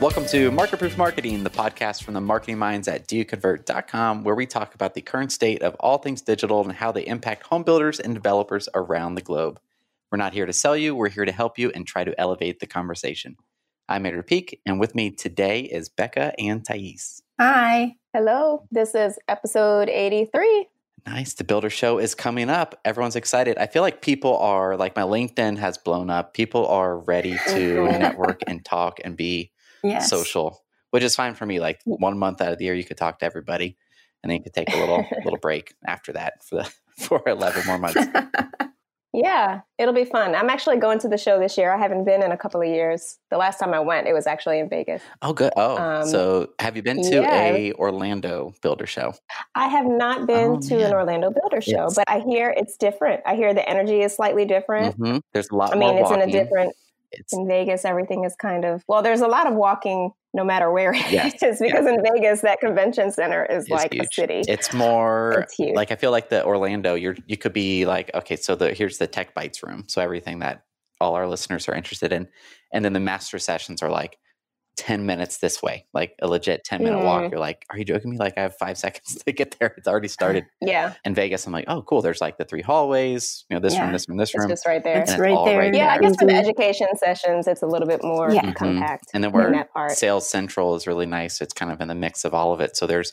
Welcome to Market Proof Marketing, the podcast from the marketing minds at doyouconvert.com, where we talk about the current state of all things digital and how they impact home builders and developers around the globe. We're not here to sell you, we're here to help you and try to elevate the conversation. I'm Andrew Peak, and with me today is Becca and Thais. Hi. Hello. This is episode 83. Nice. The Builder Show is coming up. Everyone's excited. I feel like people are like my LinkedIn has blown up. People are ready to network and talk and be yes. social, which is fine for me. Like one month out of the year, you could talk to everybody, and then you could take a little little break after that for the for eleven more months. yeah, it'll be fun. I'm actually going to the show this year. I haven't been in a couple of years. The last time I went, it was actually in Vegas. Oh, good. Oh, um, so have you been to yeah. a Orlando Builder Show? I have not been oh, to man. an Orlando Builder Show, yes. but I hear it's different. I hear the energy is slightly different. Mm-hmm. There's a lot. I mean, it's walking. in a different it's in Vegas, everything is kind of well. There's a lot of walking, no matter where it is, because yeah. in Vegas, that convention center is it's like huge. a city. It's more it's huge. like I feel like the Orlando. You're you could be like okay, so the here's the Tech Bites room, so everything that all our listeners are interested in, and then the master sessions are like 10 minutes this way, like a legit 10 minute mm. walk. You're like, are you joking me? Like, I have five seconds to get there. It's already started. yeah. In Vegas, I'm like, oh, cool. There's like the three hallways, you know, this yeah. room, this room, this room. It's just right there. It's right there. Right yeah. There. I guess for the education sessions, it's a little bit more yeah. compact. Mm-hmm. And then where Sales Central is really nice. It's kind of in the mix of all of it. So there's,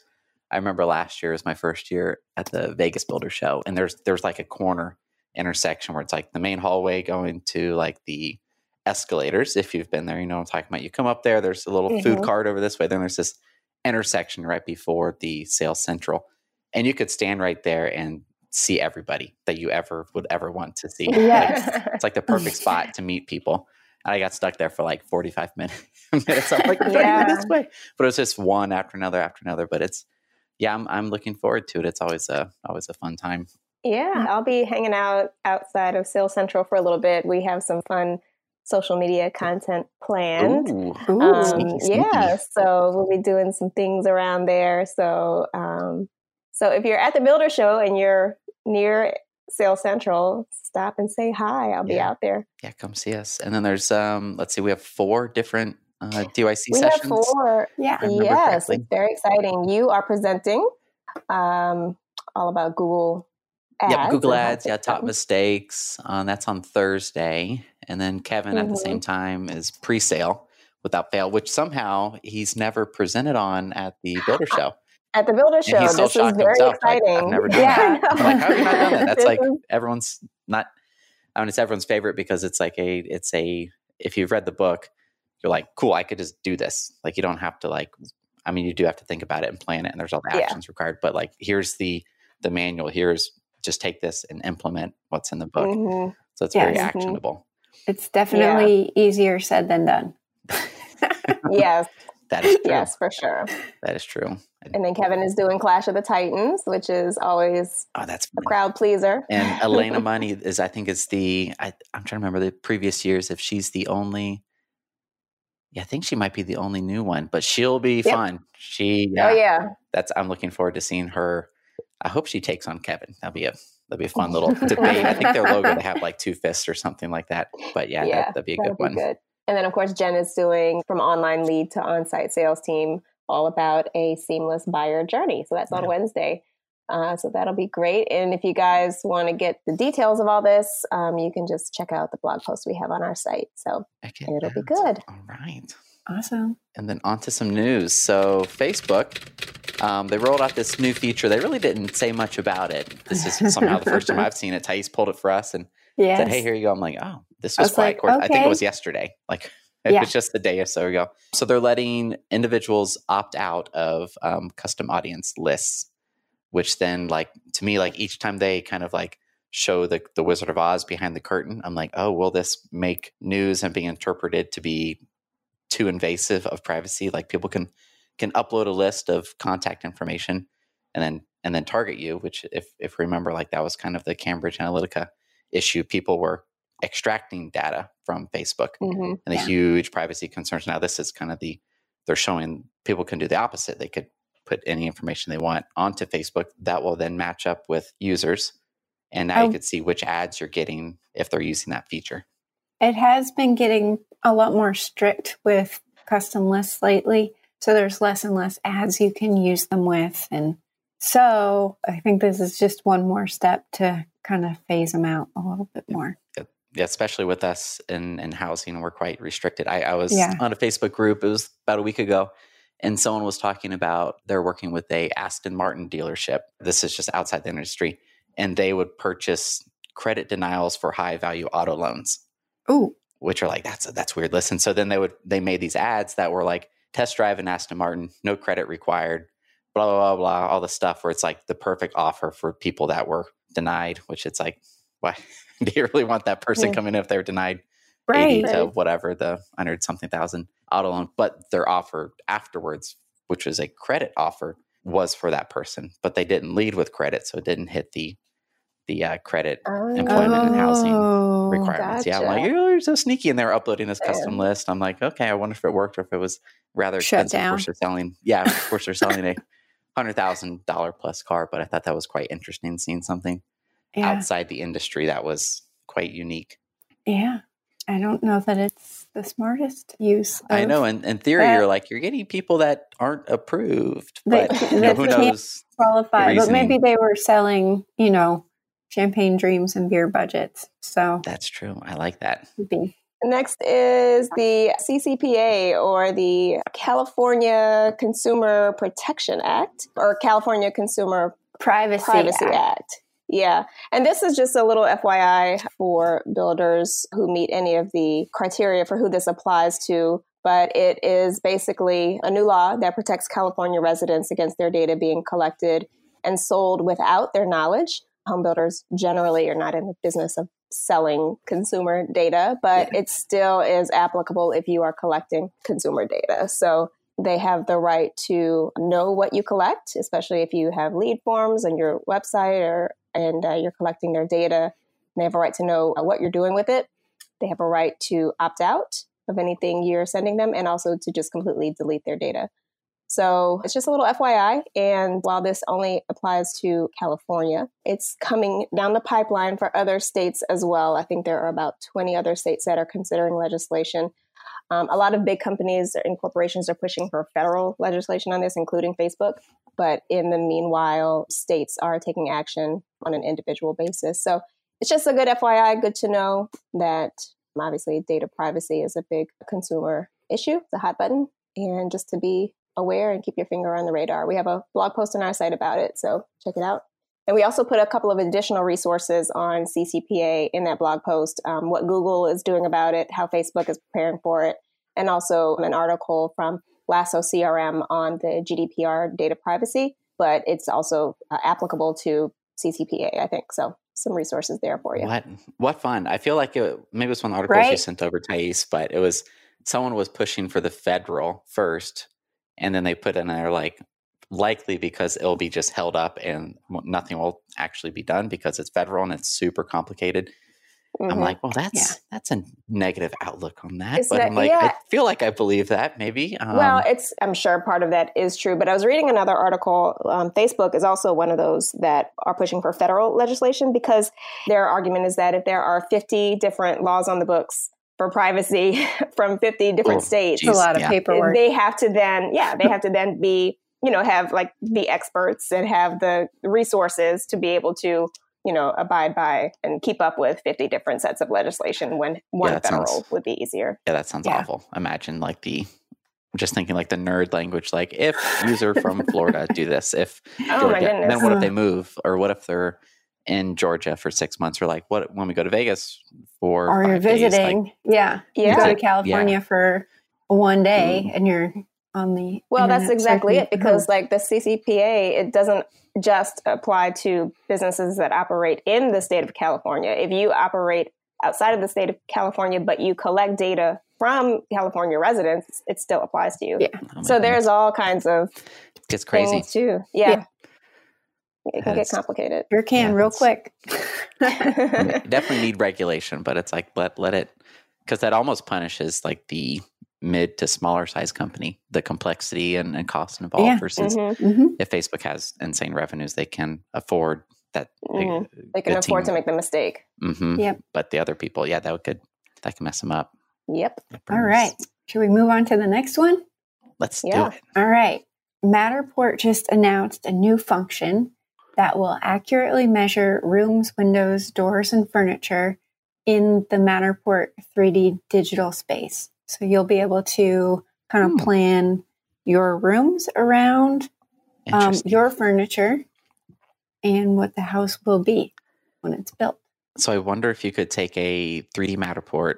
I remember last year was my first year at the Vegas Builder Show, and there's there's like a corner intersection where it's like the main hallway going to like the escalators. If you've been there, you know I'm talking about. You come up there, there's a little mm-hmm. food cart over this way. Then there's this intersection right before the sales central. And you could stand right there and see everybody that you ever would ever want to see. Yes. Like, it's like the perfect spot to meet people. And I got stuck there for like 45 minutes. minutes. I'm like, yeah. this way. But it was just one after another after another. But it's yeah, I'm I'm looking forward to it. It's always a always a fun time. Yeah, I'll be hanging out outside of Sales Central for a little bit. We have some fun social media content planned. Ooh. Ooh, um, sneaky, sneaky. Yeah, so we'll be doing some things around there. So, um, so if you're at the Builder Show and you're near Sales Central, stop and say hi. I'll yeah. be out there. Yeah, come see us. And then there's, um, let's see, we have four different uh, DYC we sessions. have four. Yeah. Yes, correctly. it's very exciting. You are presenting um, all about Google ads. Yep, Google Ads. Yeah, top mistakes. Uh, that's on Thursday. And then Kevin mm-hmm. at the same mm-hmm. time is pre sale without fail, which somehow he's never presented on at the Builder Show. At the Builder Show, this is very himself, exciting. Like, I've never done yeah, that. I'm like, how have you not done that? That's like everyone's not. I mean, it's everyone's favorite because it's like a, it's a. If you've read the book, you're like, cool. I could just do this. Like, you don't have to like. I mean, you do have to think about it and plan it, and there's all the actions yeah. required. But like, here's the the manual. Here's just take this and implement what's in the book. Mm-hmm. So it's very mm-hmm. actionable. It's definitely yeah. easier said than done. yes. That is true. Yes, for sure. That is true. And then Kevin is doing Clash of the Titans, which is always oh, that's a crowd pleaser. And Elena Money is, I think, is the I, am trying to remember the previous years if she's the only. Yeah, I think she might be the only new one, but she'll be yep. fun. She, oh, yeah, oh yeah, that's. I'm looking forward to seeing her I hope she takes on Kevin. That'll be a that'll be a fun little debate. I think their logo they have like two fists or something like that. But yeah, yeah that, would be a good be one. Good. And then of course Jen is doing from online lead to on-site sales team all about a seamless buyer journey. So that's on yeah. Wednesday. Uh, so that'll be great. And if you guys want to get the details of all this, um, you can just check out the blog post we have on our site. So it'll be good. All right. Awesome. And then on to some news. So, Facebook, um, they rolled out this new feature. They really didn't say much about it. This is somehow the first time I've seen it. Thais pulled it for us and yes. said, hey, here you go. I'm like, oh, this was, was. Like, okay. I think it was yesterday. Like, it yeah. was just a day or so ago. So, they're letting individuals opt out of um, custom audience lists, which then, like, to me, like, each time they kind of like, show the, the Wizard of Oz behind the curtain. I'm like, oh, will this make news and be interpreted to be too invasive of privacy. Like people can can upload a list of contact information and then and then target you. Which, if if remember, like that was kind of the Cambridge Analytica issue. People were extracting data from Facebook mm-hmm. and the yeah. huge privacy concerns. Now this is kind of the they're showing people can do the opposite. They could put any information they want onto Facebook that will then match up with users. And now oh. you could see which ads you're getting if they're using that feature it has been getting a lot more strict with custom lists lately. So there's less and less ads you can use them with. And so I think this is just one more step to kind of phase them out a little bit more. Yeah, especially with us in, in housing, we're quite restricted. I, I was yeah. on a Facebook group, it was about a week ago, and someone was talking about they're working with a Aston Martin dealership. This is just outside the industry, and they would purchase credit denials for high value auto loans. Ooh. Which are like, that's that's weird. Listen. So then they would they made these ads that were like test drive an Aston Martin, no credit required, blah, blah, blah, blah, all the stuff where it's like the perfect offer for people that were denied, which it's like, why do you really want that person yeah. coming in if they're denied right. 80 to whatever the hundred something thousand auto loan? But their offer afterwards, which was a credit offer, was for that person, but they didn't lead with credit. So it didn't hit the the uh, credit oh, employment and housing requirements. Gotcha. Yeah, I'm like, oh, you're so sneaky. And they were uploading this custom list. I'm like, okay, I wonder if it worked or if it was rather Shut expensive. Down. Of course, they're selling, yeah, of course, they're selling a hundred thousand dollar plus car. But I thought that was quite interesting seeing something yeah. outside the industry that was quite unique. Yeah. I don't know that it's the smartest use. I know. In, in theory, that. you're like, you're getting people that aren't approved, but they, you know, who knows? Qualify, but maybe they were selling, you know, champagne dreams and beer budgets. So that's true. I like that. Next is the CCPA or the California Consumer Protection Act or California Consumer Privacy, Privacy Act. Act. Yeah. And this is just a little FYI for builders who meet any of the criteria for who this applies to. But it is basically a new law that protects California residents against their data being collected and sold without their knowledge home builders generally are not in the business of selling consumer data, but yeah. it still is applicable if you are collecting consumer data. So they have the right to know what you collect, especially if you have lead forms on your website or and uh, you're collecting their data. They have a right to know what you're doing with it. They have a right to opt out of anything you're sending them and also to just completely delete their data. So it's just a little FYI. And while this only applies to California, it's coming down the pipeline for other states as well. I think there are about 20 other states that are considering legislation. Um, a lot of big companies and corporations are pushing for federal legislation on this, including Facebook. But in the meanwhile, states are taking action on an individual basis. So it's just a good FYI, good to know that obviously data privacy is a big consumer issue, a hot button. And just to be aware and keep your finger on the radar. We have a blog post on our site about it, so check it out. And we also put a couple of additional resources on CCPA in that blog post um, what Google is doing about it, how Facebook is preparing for it, and also an article from Lasso CRM on the GDPR data privacy. But it's also uh, applicable to CCPA, I think. So some resources there for you. What what fun! I feel like it, maybe it was one article right? you sent over, Thais, but it was someone was pushing for the federal first and then they put in there like likely because it'll be just held up and nothing will actually be done because it's federal and it's super complicated. Mm-hmm. I'm like, well, that's yeah. that's a negative outlook on that. It's but not, I'm like, yeah. I feel like I believe that maybe. Um, well, it's I'm sure part of that is true. But I was reading another article. Um, Facebook is also one of those that are pushing for federal legislation because their argument is that if there are 50 different laws on the books for privacy from 50 different oh, states. Geez, a lot of yeah. paperwork. They have to then, yeah, they have to then be, you know, have like the experts and have the resources to be able to, you know, abide by and keep up with 50 different sets of legislation when one yeah, federal sounds, would be easier. Yeah, that sounds yeah. awful. Imagine like the just thinking like the nerd language, like if user from Florida do this, if oh my goodness. then what if they move, or what if they're in Georgia for six months. We're like, what when we go to Vegas for or you're visiting, days, like, yeah, yeah, you go to California yeah. for one day mm. and you're on the well, that's exactly it because like the CCPA, it doesn't just apply to businesses that operate in the state of California. If you operate outside of the state of California, but you collect data from California residents, it still applies to you. Yeah. Oh so there's all kinds of it's crazy too. Yeah. yeah it can get complicated. Sure can, yeah, real quick. definitely need regulation, but it's like let let it because that almost punishes like the mid to smaller size company, the complexity and, and cost involved yeah. versus mm-hmm. mm-hmm. if Facebook has insane revenues, they can afford that. Mm-hmm. they can afford team. to make the mistake. Mm-hmm. Yep. But the other people, yeah, that could that can mess them up. Yep. All right. Should we move on to the next one? Let's yeah. do it. All right. Matterport just announced a new function that will accurately measure rooms, windows, doors, and furniture in the Matterport 3D digital space. So you'll be able to kind of hmm. plan your rooms around um, your furniture and what the house will be when it's built. So I wonder if you could take a 3D Matterport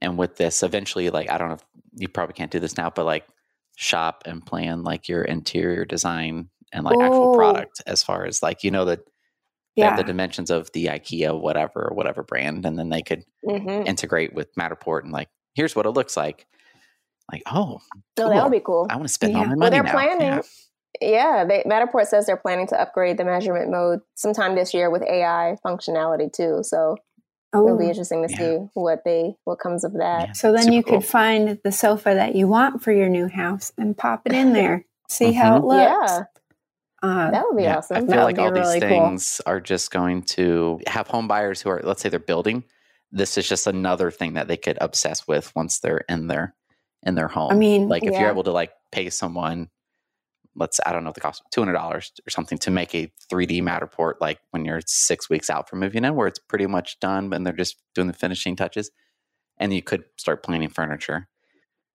and with this eventually, like, I don't know if you probably can't do this now, but like shop and plan like your interior design and like Ooh. actual product as far as like, you know, the, yeah. the dimensions of the IKEA, whatever, whatever brand. And then they could mm-hmm. integrate with Matterport and like, here's what it looks like. Like, oh, cool. that would be cool. I want to spend yeah. all my money. Well, they're now. planning. Yeah. Yeah, they, Matterport says they're planning to upgrade the measurement mode sometime this year with AI functionality too. So oh, it'll be oh. interesting to yeah. see what they what comes of that. Yeah, so then you cool. could find the sofa that you want for your new house and pop it in there. See mm-hmm. how it looks. Yeah. Uh, that would be yeah, awesome. I feel like all really these things cool. are just going to have home buyers who are, let's say, they're building. This is just another thing that they could obsess with once they're in their in their home. I mean, like if yeah. you're able to like pay someone let's I don't know the cost two hundred dollars or something to make a three D Matterport like when you're six weeks out from moving in, where it's pretty much done, and they're just doing the finishing touches, and you could start planning furniture,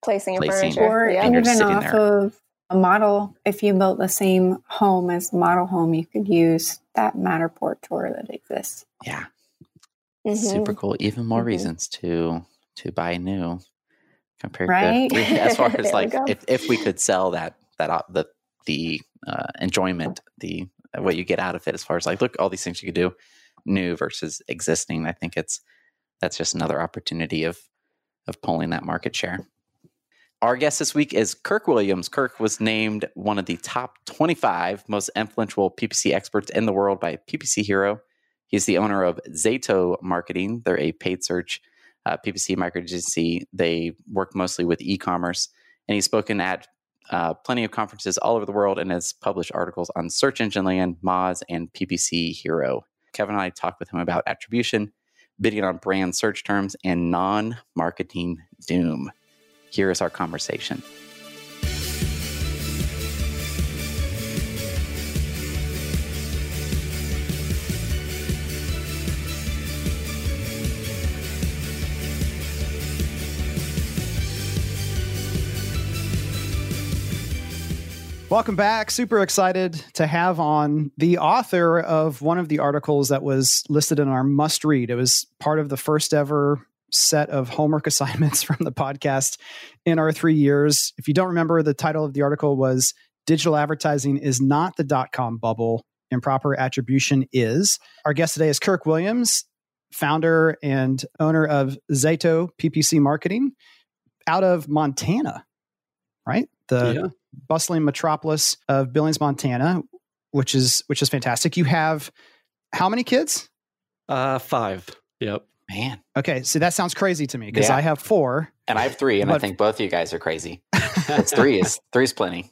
placing, placing furniture, or yeah. even off there. of a model. If you built the same home as model home, you could use that Matterport tour that exists. Yeah, mm-hmm. super cool. Even more mm-hmm. reasons to to buy new compared right? to as far as like if, if we could sell that that the the uh, enjoyment, the what you get out of it, as far as like, look, all these things you could do, new versus existing. I think it's that's just another opportunity of of pulling that market share. Our guest this week is Kirk Williams. Kirk was named one of the top 25 most influential PPC experts in the world by PPC Hero. He's the owner of Zato Marketing. They're a paid search uh, PPC micro agency. They work mostly with e-commerce, and he's spoken at uh, plenty of conferences all over the world and has published articles on Search Engine Land, Moz, and PPC Hero. Kevin and I talked with him about attribution, bidding on brand search terms, and non marketing doom. Here is our conversation. Welcome back. Super excited to have on the author of one of the articles that was listed in our must read. It was part of the first ever set of homework assignments from the podcast in our three years. If you don't remember, the title of the article was Digital Advertising is Not the Dot Com Bubble, Improper Attribution is. Our guest today is Kirk Williams, founder and owner of Zato PPC Marketing out of Montana, right? The yeah bustling metropolis of Billings, Montana, which is which is fantastic. You have how many kids? Uh, five. Yep. Man. Okay, so that sounds crazy to me because yeah. I have four, and I have three, and but, I think both of you guys are crazy. it's three is three is plenty.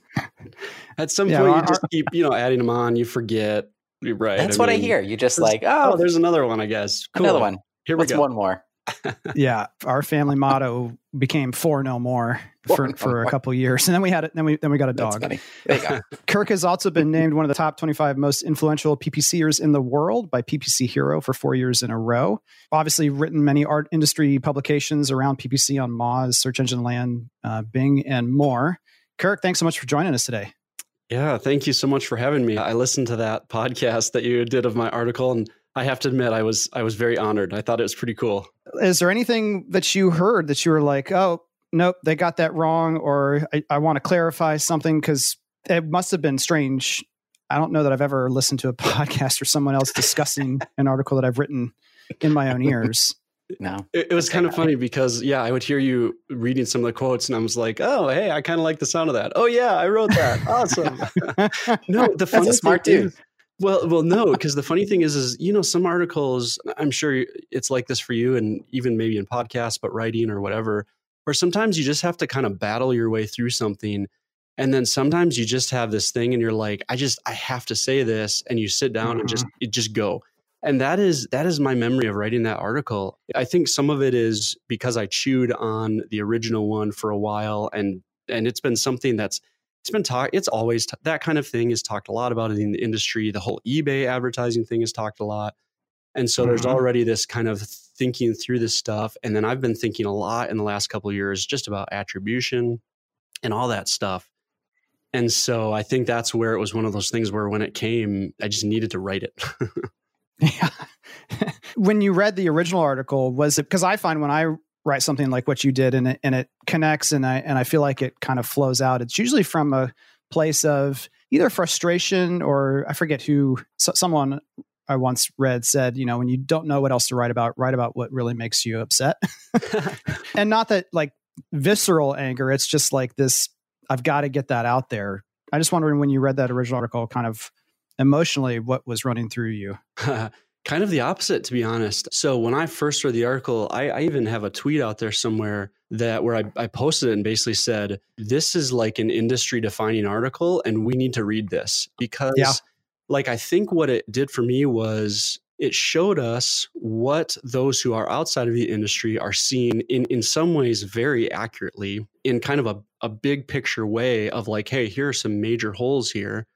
At some yeah, point, our, you just keep you know adding them on. You forget. Right. That's I what mean, I hear. You just like oh, oh, there's another one. I guess cool. another one. Here we What's go. One more. yeah, our family motto became four no more for, for a couple years, and then we had it. Then we then we got a dog. Go. Kirk has also been named one of the top twenty five most influential PPCers in the world by PPC Hero for four years in a row. Obviously, written many art industry publications around PPC on Moz, Search Engine Land, uh, Bing, and more. Kirk, thanks so much for joining us today. Yeah, thank you so much for having me. I listened to that podcast that you did of my article and I have to admit, I was I was very honored. I thought it was pretty cool. Is there anything that you heard that you were like, oh, nope, they got that wrong, or I, I want to clarify something because it must have been strange. I don't know that I've ever listened to a podcast or someone else discussing an article that I've written in my own ears. No, it, it was kind of funny because yeah, I would hear you reading some of the quotes, and I was like, "Oh, hey, I kind of like the sound of that." Oh yeah, I wrote that. Awesome. no, the funny smart dude. Is, well, well, no, because the funny thing is, is you know, some articles. I'm sure it's like this for you, and even maybe in podcasts, but writing or whatever, where sometimes you just have to kind of battle your way through something, and then sometimes you just have this thing, and you're like, I just, I have to say this, and you sit down mm-hmm. and just, mm-hmm. it just go. and that is that is my memory of writing that article i think some of it is because i chewed on the original one for a while and and it's been something that's it's been talked it's always t- that kind of thing is talked a lot about in the industry the whole ebay advertising thing is talked a lot and so mm-hmm. there's already this kind of thinking through this stuff and then i've been thinking a lot in the last couple of years just about attribution and all that stuff and so i think that's where it was one of those things where when it came i just needed to write it yeah when you read the original article was it because i find when i write something like what you did and it, and it connects and I and I feel like it kind of flows out. It's usually from a place of either frustration or I forget who so, someone I once read said, you know, when you don't know what else to write about, write about what really makes you upset. and not that like visceral anger, it's just like this I've got to get that out there. I just wondering when you read that original article kind of emotionally what was running through you. Kind of the opposite, to be honest. So when I first read the article, I, I even have a tweet out there somewhere that where I, I posted it and basically said, "This is like an industry-defining article, and we need to read this because." Yeah. Like, I think what it did for me was it showed us what those who are outside of the industry are seeing in, in some ways very accurately in kind of a, a big picture way of like, hey, here are some major holes here.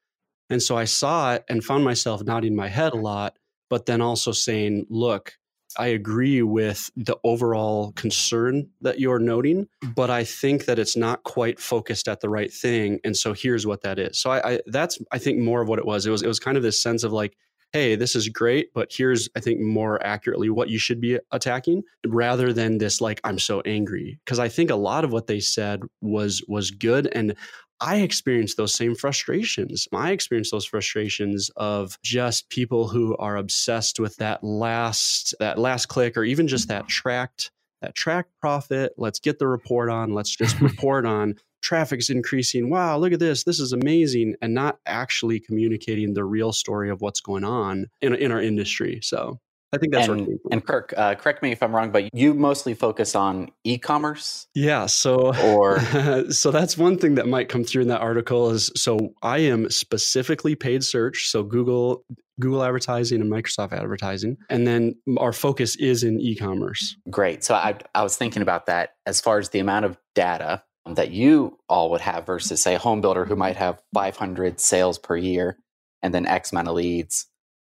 And so I saw it and found myself nodding my head a lot but then also saying, look, I agree with the overall concern that you're noting, mm. but I think that it's not quite focused at the right thing. And so here's what that is. So I, I that's I think more of what it was. It was it was kind of this sense of like, hey, this is great, but here's I think more accurately what you should be attacking, rather than this like I'm so angry. Because I think a lot of what they said was was good, and I experienced those same frustrations. I experienced those frustrations of just people who are obsessed with that last that last click or even just that mm-hmm. tracked that track profit. Let's get the report on. Let's just report on traffic's increasing. Wow, look at this. This is amazing and not actually communicating the real story of what's going on in in our industry. So I think that's and, and Kirk, uh, correct me if I'm wrong, but you mostly focus on e-commerce. Yeah. So, or so that's one thing that might come through in that article is so I am specifically paid search, so Google, Google advertising and Microsoft advertising, and then our focus is in e-commerce. Great. So I I was thinking about that as far as the amount of data that you all would have versus say a home builder who might have 500 sales per year and then X amount of leads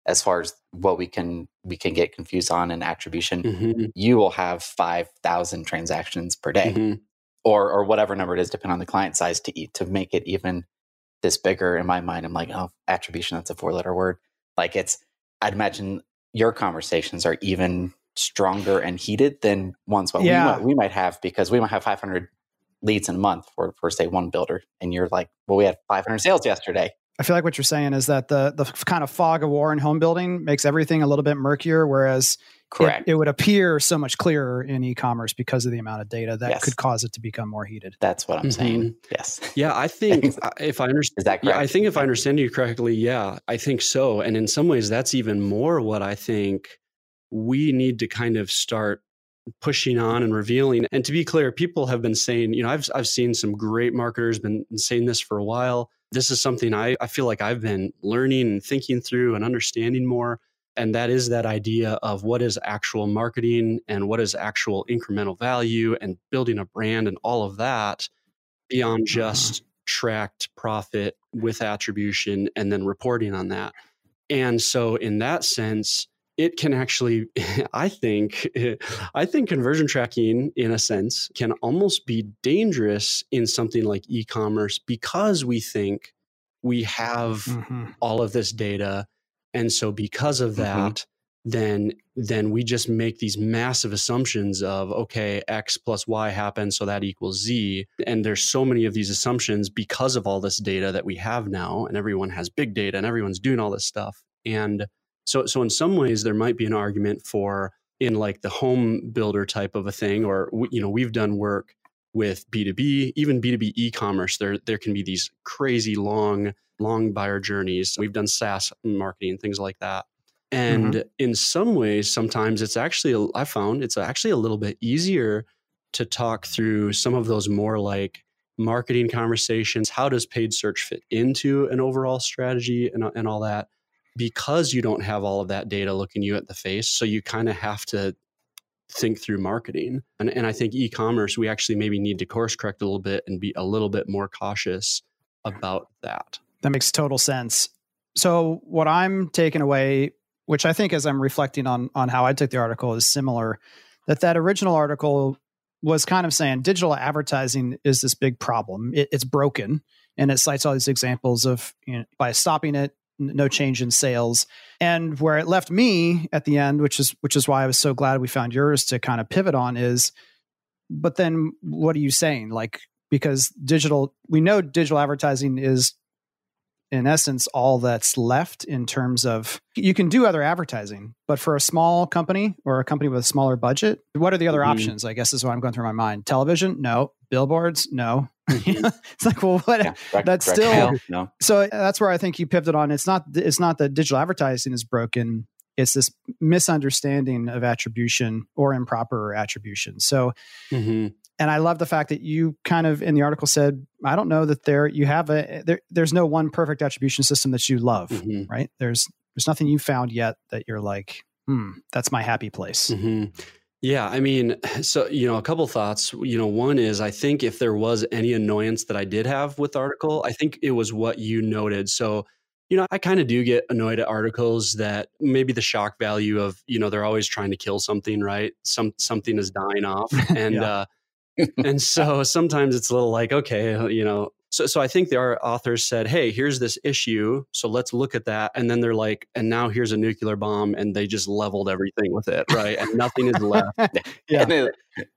as far as what we can we can get confused on in attribution mm-hmm. you will have 5000 transactions per day mm-hmm. or or whatever number it is depending on the client size to eat to make it even this bigger in my mind i'm like oh attribution that's a four letter word like it's i'd imagine your conversations are even stronger and heated than ones what yeah. we, might, we might have because we might have 500 leads in a month for, for say one builder and you're like well we had 500 sales yesterday I feel like what you're saying is that the the kind of fog of war in home building makes everything a little bit murkier, whereas Correct. It, it would appear so much clearer in e-commerce because of the amount of data that yes. could cause it to become more heated. That's what I'm mm-hmm. saying. Yes. Yeah, I think if I understand, that correct? yeah, I think if I understand you correctly, yeah, I think so. And in some ways, that's even more what I think we need to kind of start pushing on and revealing. And to be clear, people have been saying, you know, I've I've seen some great marketers been saying this for a while this is something I, I feel like I've been learning and thinking through and understanding more. And that is that idea of what is actual marketing and what is actual incremental value and building a brand and all of that beyond mm-hmm. just tracked profit with attribution and then reporting on that. And so, in that sense, it can actually i think i think conversion tracking in a sense can almost be dangerous in something like e-commerce because we think we have mm-hmm. all of this data and so because of mm-hmm. that mm-hmm. then then we just make these massive assumptions of okay x plus y happens so that equals z and there's so many of these assumptions because of all this data that we have now and everyone has big data and everyone's doing all this stuff and so, so in some ways, there might be an argument for in like the home builder type of a thing, or you know, we've done work with B2B, even B2B e-commerce. There, there can be these crazy long, long buyer journeys. We've done SaaS marketing, things like that. And mm-hmm. in some ways, sometimes it's actually, I found it's actually a little bit easier to talk through some of those more like marketing conversations. How does paid search fit into an overall strategy and, and all that? Because you don't have all of that data looking you at the face. So you kind of have to think through marketing. And, and I think e commerce, we actually maybe need to course correct a little bit and be a little bit more cautious about that. That makes total sense. So, what I'm taking away, which I think as I'm reflecting on, on how I took the article, is similar that that original article was kind of saying digital advertising is this big problem. It, it's broken. And it cites all these examples of you know, by stopping it, no change in sales. And where it left me at the end, which is which is why I was so glad we found yours to kind of pivot on is but then what are you saying? Like because digital we know digital advertising is in essence all that's left in terms of you can do other advertising but for a small company or a company with a smaller budget what are the other mm-hmm. options i guess is what i'm going through my mind television no billboards no mm-hmm. it's like well what yeah, rec- that's rec- still no. so that's where i think you pivoted on it's not it's not that digital advertising is broken it's this misunderstanding of attribution or improper attribution so mm-hmm and I love the fact that you kind of in the article said, I don't know that there you have a there, there's no one perfect attribution system that you love, mm-hmm. right? There's there's nothing you found yet that you're like, hmm, that's my happy place. Mm-hmm. Yeah, I mean, so you know, a couple thoughts. You know, one is I think if there was any annoyance that I did have with the article, I think it was what you noted. So, you know, I kind of do get annoyed at articles that maybe the shock value of, you know, they're always trying to kill something, right? Some something is dying off, and yeah. uh, and so sometimes it's a little like, okay, you know, so, so I think our authors said, "Hey, here's this issue, so let's look at that." And then they're like, "And now here's a nuclear bomb," and they just leveled everything with it, right? And nothing is left. yeah, and they,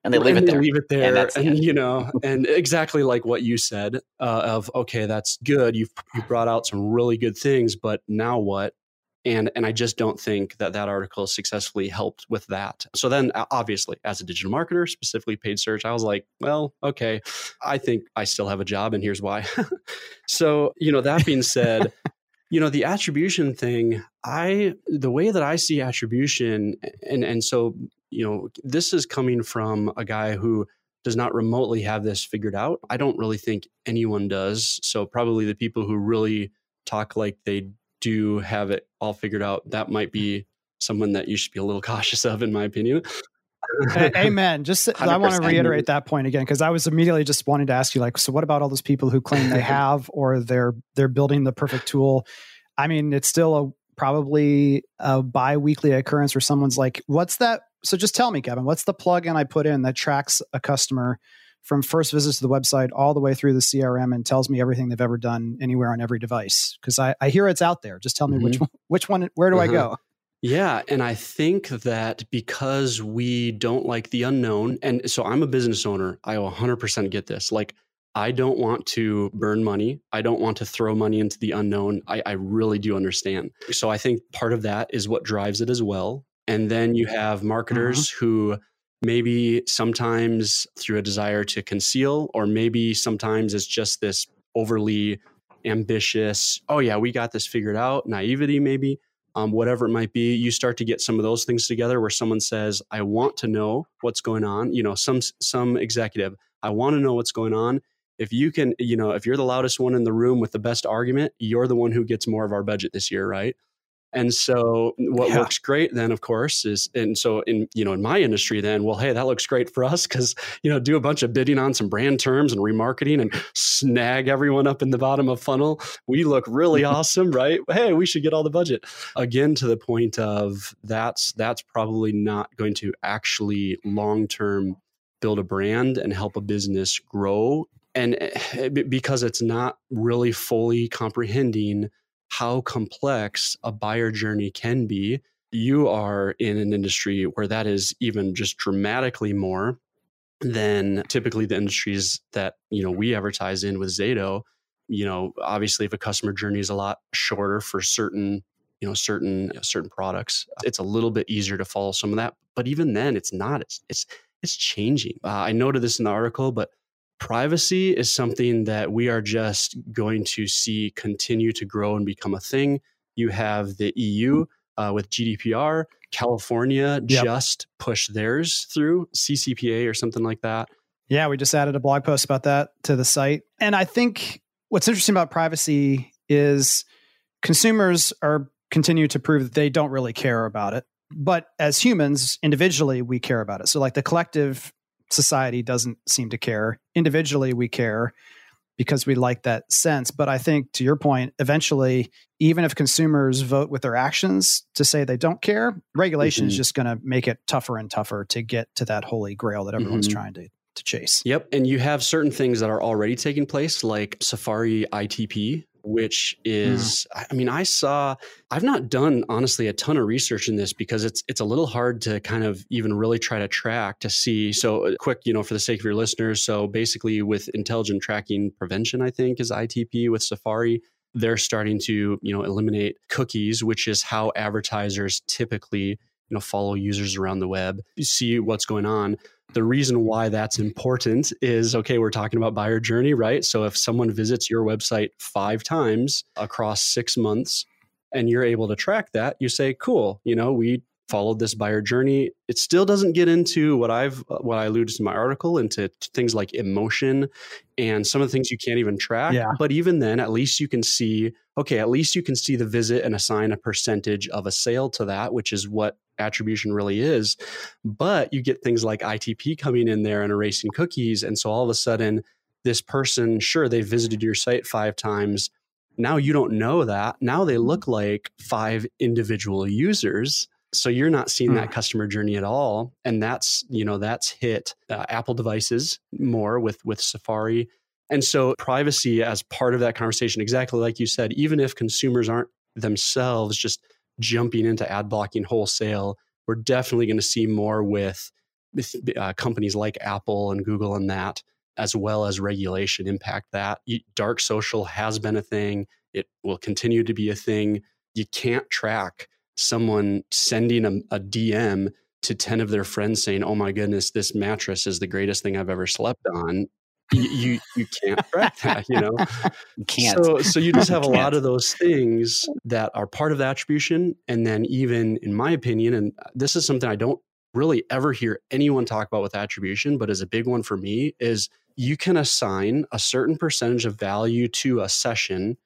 and they leave and it there. Leave it there, and, and you know, and exactly like what you said uh, of, okay, that's good. You've you brought out some really good things, but now what? And and i just don't think that that article successfully helped with that. So then obviously as a digital marketer specifically paid search i was like well okay i think i still have a job and here's why. So you know that being said you know the attribution thing i the way that i see attribution and and so you know this is coming from a guy who does not remotely have this figured out. I don't really think anyone does. So probably the people who really talk like they do have it all figured out, that might be someone that you should be a little cautious of, in my opinion. Amen. Just I want to reiterate that point again because I was immediately just wanting to ask you, like, so what about all those people who claim they have or they're they're building the perfect tool? I mean, it's still a probably a bi-weekly occurrence where someone's like, "What's that?" So just tell me, Kevin, what's the plugin I put in that tracks a customer from first visits to the website all the way through the CRM and tells me everything they've ever done anywhere on every device. Because I, I hear it's out there. Just tell me mm-hmm. which one, which one, where do uh-huh. I go? Yeah. And I think that because we don't like the unknown, and so I'm a business owner, I 100% get this. Like, I don't want to burn money. I don't want to throw money into the unknown. I, I really do understand. So I think part of that is what drives it as well. And then you have marketers uh-huh. who maybe sometimes through a desire to conceal, or maybe sometimes it's just this overly ambitious, oh, yeah, we got this figured out, naivety, maybe. Um, whatever it might be, you start to get some of those things together where someone says, "I want to know what's going on." You know, some some executive, I want to know what's going on. If you can, you know, if you're the loudest one in the room with the best argument, you're the one who gets more of our budget this year, right? And so what yeah. works great then of course is and so in you know in my industry then well hey that looks great for us cuz you know do a bunch of bidding on some brand terms and remarketing and snag everyone up in the bottom of funnel. We look really awesome right? Hey we should get all the budget. Again to the point of that's that's probably not going to actually long term build a brand and help a business grow. And eh, because it's not really fully comprehending how complex a buyer journey can be. You are in an industry where that is even just dramatically more than typically the industries that you know we advertise in with Zato. You know, obviously, if a customer journey is a lot shorter for certain you know certain certain products, it's a little bit easier to follow some of that. But even then, it's not. It's it's it's changing. Uh, I noted this in the article, but privacy is something that we are just going to see continue to grow and become a thing. You have the EU uh, with GDPR. California yep. just pushed theirs through CCPA or something like that. Yeah, we just added a blog post about that to the site. And I think what's interesting about privacy is consumers are continue to prove that they don't really care about it. But as humans, individually, we care about it. So, like the collective society doesn't seem to care. Individually, we care because we like that sense. But I think to your point, eventually, even if consumers vote with their actions to say they don't care, regulation mm-hmm. is just going to make it tougher and tougher to get to that holy grail that everyone's mm-hmm. trying to to chase. Yep. And you have certain things that are already taking place, like Safari ITP, which is mm. I mean I saw I've not done honestly a ton of research in this because it's it's a little hard to kind of even really try to track to see so uh, quick you know for the sake of your listeners so basically with intelligent tracking prevention I think is ITP with Safari they're starting to you know eliminate cookies which is how advertisers typically you know follow users around the web see what's going on the reason why that's important is okay, we're talking about buyer journey, right? So if someone visits your website five times across six months and you're able to track that, you say, cool, you know, we followed this buyer journey. It still doesn't get into what I've uh, what I alluded to in my article into things like emotion and some of the things you can't even track. Yeah. But even then, at least you can see, okay, at least you can see the visit and assign a percentage of a sale to that, which is what attribution really is. But you get things like ITP coming in there and erasing cookies. And so all of a sudden, this person, sure, they visited your site five times. Now you don't know that. Now they look like five individual users. So you're not seeing that hmm. customer journey at all. And that's, you know, that's hit uh, Apple devices more with with Safari. And so privacy as part of that conversation, exactly like you said, even if consumers aren't themselves just jumping into ad blocking wholesale. We're definitely going to see more with, with uh, companies like Apple and Google and that, as well as regulation impact that. Dark social has been a thing. It will continue to be a thing. You can't track someone sending a, a DM to 10 of their friends saying, Oh my goodness, this mattress is the greatest thing I've ever slept on you, you, can't track that, you know? You can't. So, so you just have a lot of those things that are part of the attribution. And then even in my opinion, and uh, this is something I don't really ever hear anyone talk about with attribution, but is a big one for me, is you can assign a certain percentage of value to a session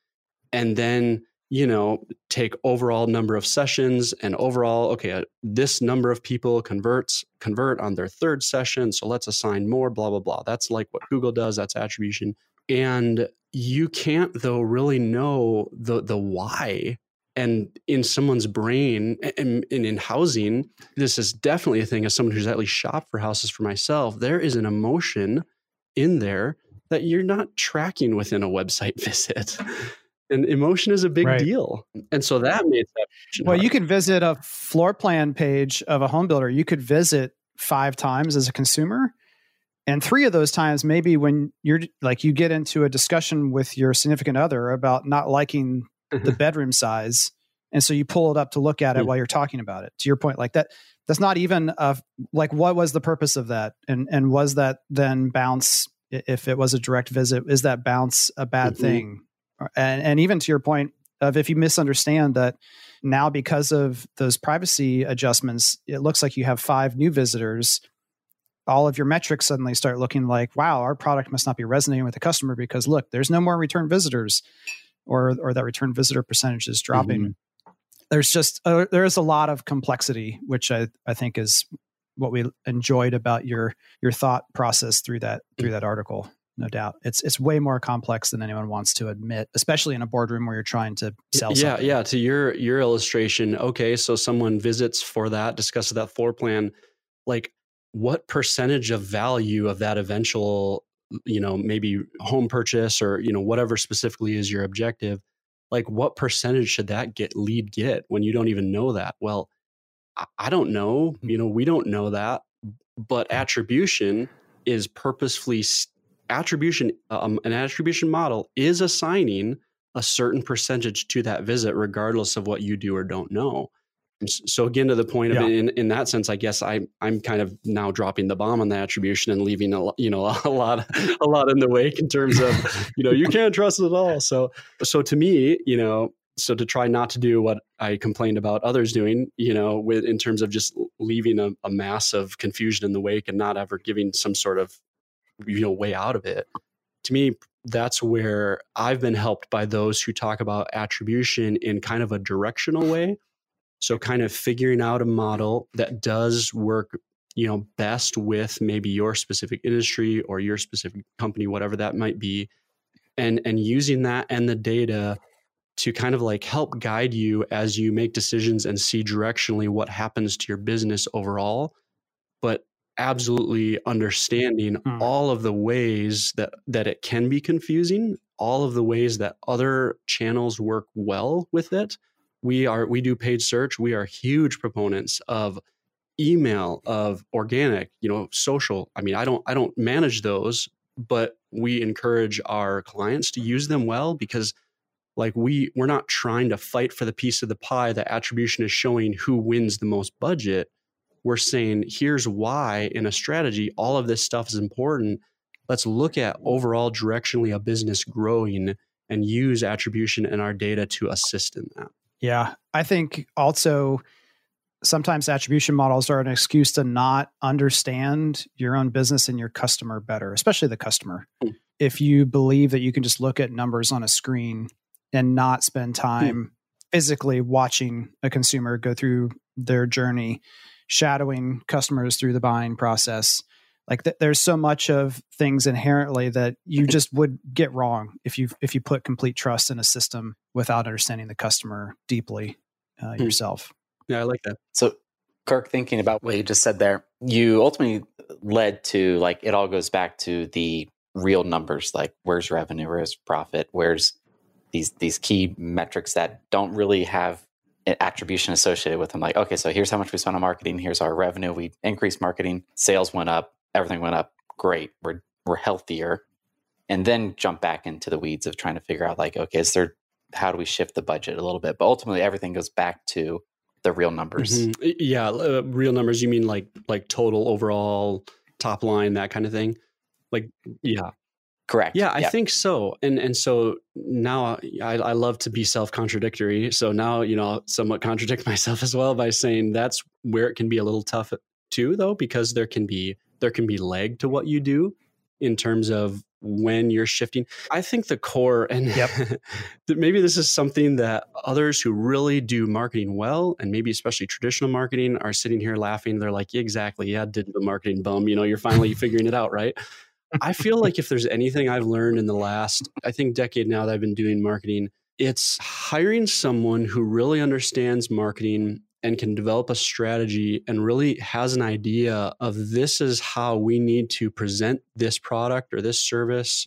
and then you know, take overall number of sessions and overall, okay, uh, this number of people converts convert on their third session, so let's assign more, blah blah blah. That's like what Google does. That's attribution, and you can't though really know the the why. And in someone's brain and, in housing, this is definitely a thing. As someone who's at least shopped for houses for myself, there is an emotion in there that you're not tracking within a website visit and emotion is a big right. deal and so that made that well hard. you can visit a floor plan page of a home builder you could visit five times as a consumer and three of those times maybe when you're like you get into a discussion with your significant other about not liking the bedroom size and so you pull it up to look at it mm-hmm. while you're talking about it to your point like that that's not even a like what was the purpose of that and and was that then bounce if it was a direct visit is that bounce a bad mm-hmm. thing and and even to your point of if you misunderstand that now because of those privacy adjustments it looks like you have five new visitors all of your metrics suddenly start looking like wow our product must not be resonating with the customer because look there's no more return visitors or or that return visitor percentage is dropping mm-hmm. there's just uh, there's a lot of complexity which i i think is what we enjoyed about your your thought process through that through that article no doubt. It's it's way more complex than anyone wants to admit, especially in a boardroom where you're trying to sell. Yeah, something. yeah. To your your illustration, okay, so someone visits for that, discusses that floor plan. Like, what percentage of value of that eventual, you know, maybe home purchase or you know whatever specifically is your objective, like what percentage should that get lead get when you don't even know that? Well, I, I don't know. Hmm. You know, we don't know that, but attribution is purposefully attribution um, an attribution model is assigning a certain percentage to that visit regardless of what you do or don't know so again to the point of yeah. in, in that sense i guess i i'm kind of now dropping the bomb on the attribution and leaving a you know a lot a lot in the wake in terms of you know you can't trust it at all so so to me you know so to try not to do what i complained about others doing you know with in terms of just leaving a, a mass of confusion in the wake and not ever giving some sort of you know way out of it to me that's where I've been helped by those who talk about attribution in kind of a directional way. So, kind of figuring out a model that does work, you know, best with maybe your specific industry or your specific company, whatever that might be, and and using that and the data to kind of like help guide you as you make decisions and see directionally what happens to your business overall. But absolutely understanding mm. all of the ways that that it can be confusing all of the ways that other channels work well with it. We are we do paid search. We are huge proponents of email of organic you know social. I mean i don't i don't manage those but we encourage our clients to use them well because like we we're not trying to fight for the piece of the pie. That attribution is showing who wins the most budget we're saying here's why in a strategy all of this stuff is important let's look at overall directionally a business growing and use attribution and our data to assist in that yeah i think also sometimes attribution models are an excuse to not understand your own business and your customer better especially the customer mm. if you believe that you can just look at numbers on a screen and not spend hmm. time mm. physically watching a consumer go through their journey shadowing customers through the buying process. Like th- there's so much of things inherently that you just would get wrong if you if you put complete trust in a system without understanding the customer deeply uh, hmm. yourself. Yeah i like that. So kirk thinking about what you just said there you ultimately led to like it all goes back to the real numbers like where's revenue where's profit where's these these key metrics that don't really have attribution associated with them. Like, okay, so here's how much we spent on marketing. Here's our revenue. We increased marketing. Sales went up. Everything went up. Great. We're we're healthier. And then jump back into the weeds of trying to figure out like, okay, is there how do we shift the budget a little bit? But ultimately, everything goes back to the real numbers. Mm-hmm. Yeah, uh, real numbers. You mean like like total overall top line that kind of thing? Like, yeah. Correct. Yeah, I yep. think so. And and so now I, I love to be self contradictory. So now you know I'll somewhat contradict myself as well by saying that's where it can be a little tough too, though, because there can be there can be leg to what you do in terms of when you're shifting. I think the core and yep. maybe this is something that others who really do marketing well and maybe especially traditional marketing are sitting here laughing. They're like, exactly. Yeah, digital marketing bum. You know, you're finally figuring it out, right? I feel like if there's anything I've learned in the last, I think, decade now that I've been doing marketing, it's hiring someone who really understands marketing and can develop a strategy and really has an idea of this is how we need to present this product or this service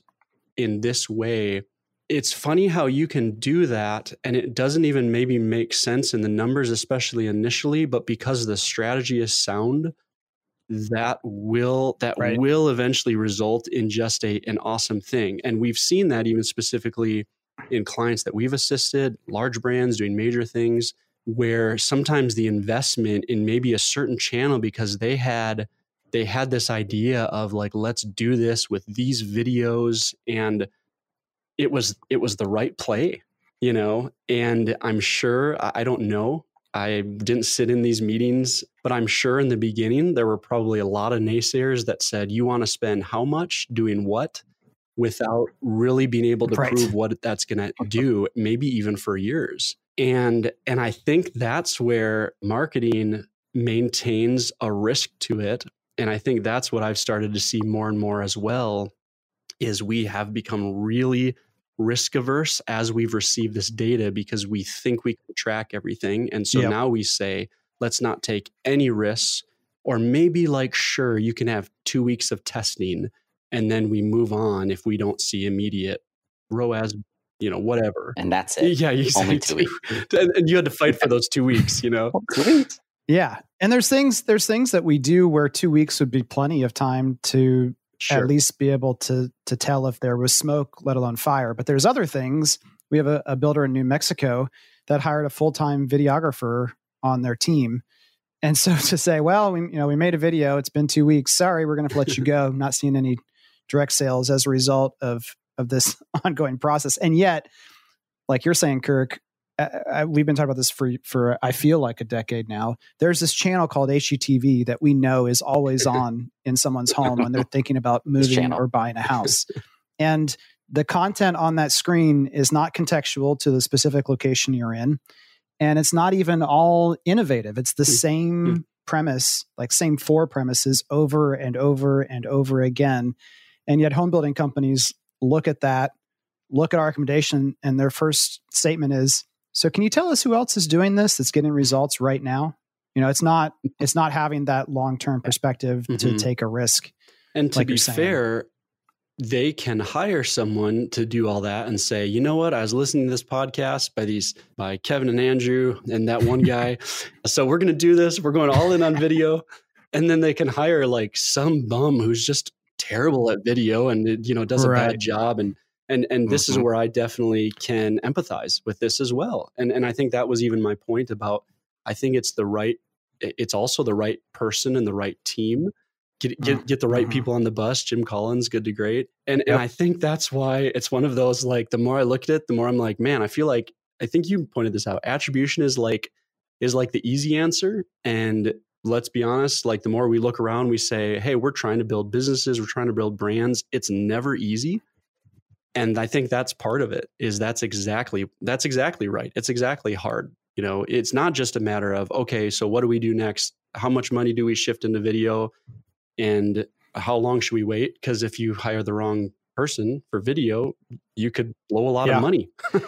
in this way. It's funny how you can do that and it doesn't even maybe make sense in the numbers, especially initially, but because the strategy is sound, that will that right. will eventually result in just a an awesome thing and we've seen that even specifically in clients that we've assisted large brands doing major things where sometimes the investment in maybe a certain channel because they had they had this idea of like let's do this with these videos and it was it was the right play you know and i'm sure i don't know I didn't sit in these meetings, but I'm sure in the beginning there were probably a lot of naysayers that said, you want to spend how much doing what without really being able to right. prove what that's going to do, maybe even for years. And and I think that's where marketing maintains a risk to it. And I think that's what I've started to see more and more as well is we have become really risk averse as we've received this data because we think we can track everything. And so yep. now we say, let's not take any risks. Or maybe, like, sure, you can have two weeks of testing and then we move on if we don't see immediate ROAS, you know, whatever. And that's it. Yeah, you only two weeks. And you had to fight for those two weeks, you know? two weeks. Yeah. And there's things there's things that we do where two weeks would be plenty of time to sure. at least be able to to tell if there was smoke, let alone fire. But there's other things. We have a, a builder in New Mexico that hired a full time videographer on their team. And so to say, well, we you know we made a video. It's been two weeks. Sorry, we're going to let you go. Not seeing any direct sales as a result of of this ongoing process. And yet, like you're saying, Kirk, I, we've been talking about this for for I feel like a decade now. There's this channel called HGTV that we know is always on in someone's home when they're thinking about moving or buying a house. And the content on that screen is not contextual to the specific location you're in. And it's not even all innovative. It's the mm-hmm. same mm-hmm. premise, like same four premises over and over and over again. And yet, home building companies look at that, look at our recommendation, and their first statement is so can you tell us who else is doing this that's getting results right now? You know it's not it's not having that long-term perspective mm-hmm. to take a risk and to like be fair they can hire someone to do all that and say you know what? I was listening to this podcast by these by kevin and andrew and that one guy. So we're going to do this. We're going all in on video. And then they can hire like some bum who's just terrible at video and you know does a right. bad job and and and this mm-hmm. is where i definitely can empathize with this as well and and i think that was even my point about i think it's the right it's also the right person and the right team get get, mm-hmm. get the right mm-hmm. people on the bus jim collins good to great and yep. and i think that's why it's one of those like the more i look at it the more i'm like man i feel like i think you pointed this out attribution is like is like the easy answer and let's be honest like the more we look around we say hey we're trying to build businesses we're trying to build brands it's never easy and i think that's part of it is that's exactly that's exactly right. It's exactly hard you know? It's not just a matter of okay so what do we do next? How much money do we shift into video? And how long should we wait? Because if you hire the wrong person for video you could blow a lot yeah. of money.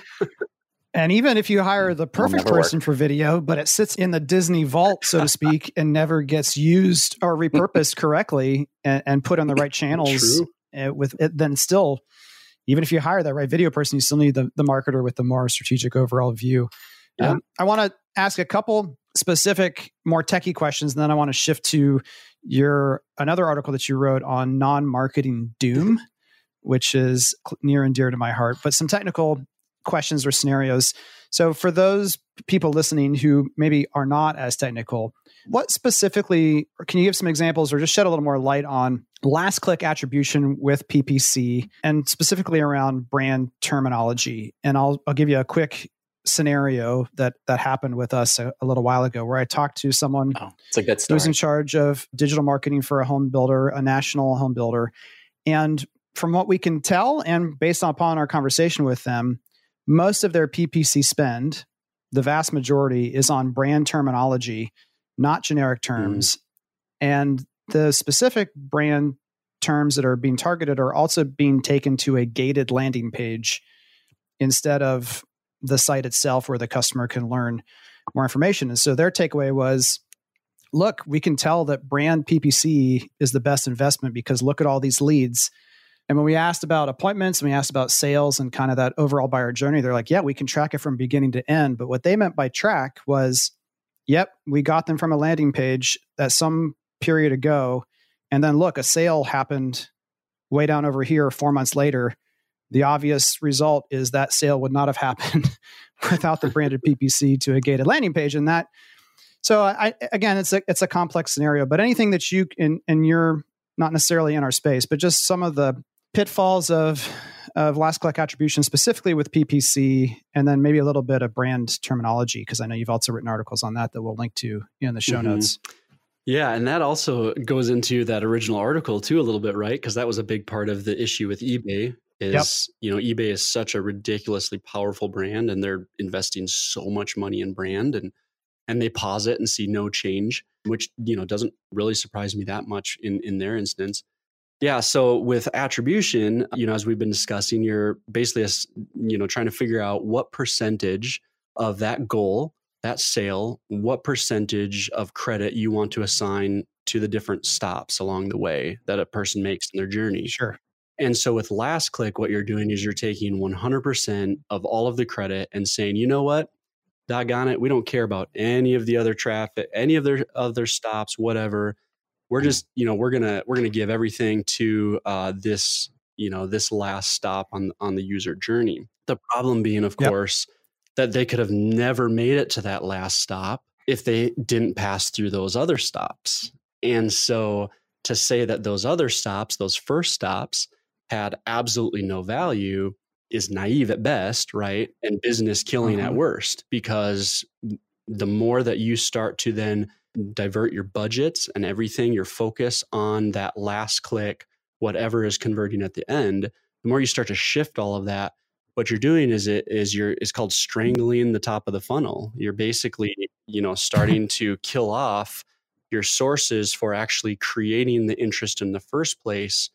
And even if you hire the perfect person work. for video, but it sits in the Disney vault, so to speak, and never gets used or repurposed correctly and, and, put on the right channels, uh, with it, then still even if you hire that right video person, you still need the, the marketer with the more strategic overall view. Yeah. Um, I want to ask a couple specific, more techie questions, and then I want to shift to your another article that you wrote on non-marketing doom, which is near and dear to my heart. But some technical questions or scenarios. So for those people listening who maybe are not as technical, what specifically, can you give some examples or just shed a little more light on last click attribution with PPC and specifically around brand terminology? And I'll, I'll give you a quick scenario that that happened with us a, a little while ago where I talked to someone oh, it's a good story. who's in charge of digital marketing for a home builder, a national home builder. And from what we can tell and based upon our conversation with them, most of their PPC spend, the vast majority is on brand terminology not generic terms. Mm. And the specific brand terms that are being targeted are also being taken to a gated landing page instead of the site itself where the customer can learn more information. And so their takeaway was look, we can tell that brand PPC is the best investment because look at all these leads. And when we asked about appointments and we asked about sales and kind of that overall buyer journey, they're like, yeah, we can track it from beginning to end. But what they meant by track was yep, we got them from a landing page at some period ago. And then look, a sale happened way down over here four months later. The obvious result is that sale would not have happened without the branded PPC to a gated landing page. And that, so I, again, it's a, it's a complex scenario, but anything that you, and, and you're not necessarily in our space, but just some of the pitfalls of of last click attribution specifically with PPC, and then maybe a little bit of brand terminology because I know you've also written articles on that that we'll link to in the show mm-hmm. notes. Yeah, and that also goes into that original article too a little bit, right? Because that was a big part of the issue with eBay. Is yep. you know eBay is such a ridiculously powerful brand, and they're investing so much money in brand, and and they pause it and see no change, which you know doesn't really surprise me that much in in their instance. Yeah. So with attribution, you know, as we've been discussing, you're basically, you know, trying to figure out what percentage of that goal, that sale, what percentage of credit you want to assign to the different stops along the way that a person makes in their journey. Sure. And so with last click, what you're doing is you're taking 100% of all of the credit and saying, you know what? Doggone it. We don't care about any of the other traffic, any of their other stops, whatever we're just you know we're gonna we're gonna give everything to uh, this you know this last stop on on the user journey the problem being of yep. course that they could have never made it to that last stop if they didn't pass through those other stops and so to say that those other stops those first stops had absolutely no value is naive at best right and business killing mm-hmm. at worst because the more that you start to then divert your budgets and everything, your focus on that last click, whatever is converting at the end, the more you start to shift all of that, what you're doing is it is you're is called mm-hmm. strangling the top of the funnel. You're basically, you know, starting to kill off your sources for actually creating the interest in the first place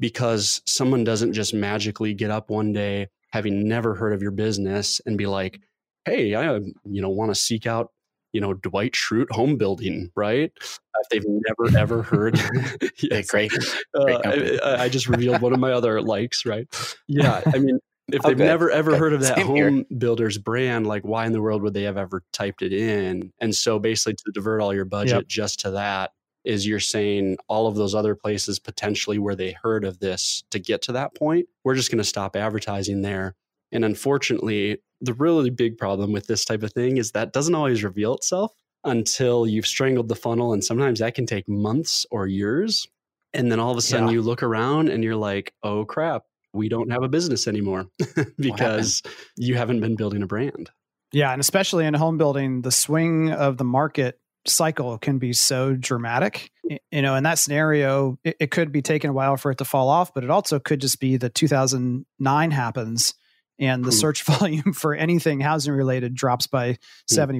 because someone doesn't just magically get up one day having never heard of your business and be like, "Hey, I um, you know want to seek out you know Dwight Schrute home building, right? Uh, if they've never ever heard, yes. great, uh, great uh, I, I, just revealed one of my other likes, right? Yeah, I mean, if they've never ever heard of that Same home here. builders brand, like why in the world would they have ever typed it in? And so basically, to divert all your budget yep. just to that is you're saying all of those other places potentially where they heard of this to get to that point, we're just going to stop advertising there. And unfortunately, the really big problem with this type of thing is that doesn't always reveal itself until you've strangled the funnel. And sometimes that can take months or years. And then all of a sudden yeah. you look around and you're like, oh crap, we don't have a business anymore because you haven't been building a brand. Yeah. And especially in home building, the swing of the market cycle can be so dramatic. You know, in that scenario, it, it could be taking a while for it to fall off, but it also could just be that 2009 happens and the mm. search volume for anything housing related drops by mm.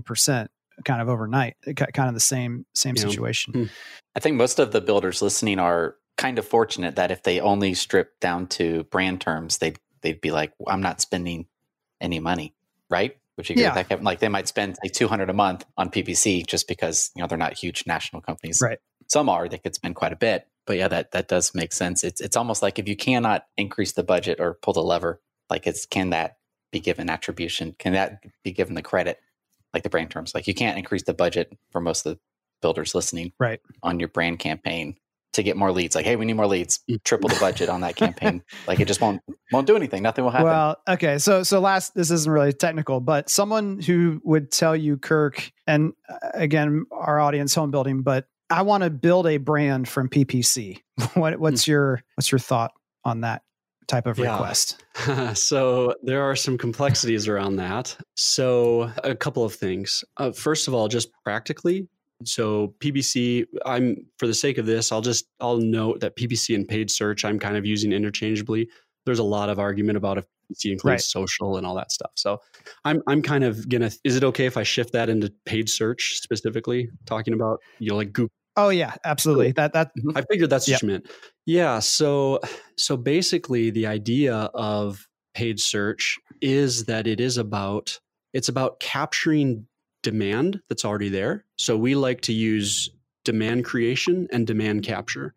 70% kind of overnight kind of the same same yeah. situation mm. i think most of the builders listening are kind of fortunate that if they only strip down to brand terms they'd they'd be like i'm not spending any money right which you yeah. that like they might spend like 200 a month on ppc just because you know they're not huge national companies right some are they could spend quite a bit but yeah that that does make sense it's it's almost like if you cannot increase the budget or pull the lever like it's can that be given attribution? Can that be given the credit? Like the brand terms, like you can't increase the budget for most of the builders listening right on your brand campaign to get more leads. Like, hey, we need more leads. Triple the budget on that campaign. like it just won't won't do anything. Nothing will happen. Well, okay. So so last this isn't really technical, but someone who would tell you, Kirk, and uh, again, our audience home building, but I want to build a brand from PPC. what what's hmm. your what's your thought on that? type of yeah. request? so there are some complexities around that. So a couple of things. Uh, first of all, just practically. So PPC, I'm for the sake of this, I'll just I'll note that PPC and paid search I'm kind of using interchangeably. There's a lot of argument about if PPC includes right. social and all that stuff. So I'm I'm kind of gonna. Is it okay if I shift that into paid search specifically, talking about you know like Google Oh yeah, absolutely. That that mm-hmm. I figured that's yep. what you meant. Yeah. So so basically the idea of paid search is that it is about it's about capturing demand that's already there. So we like to use demand creation and demand capture.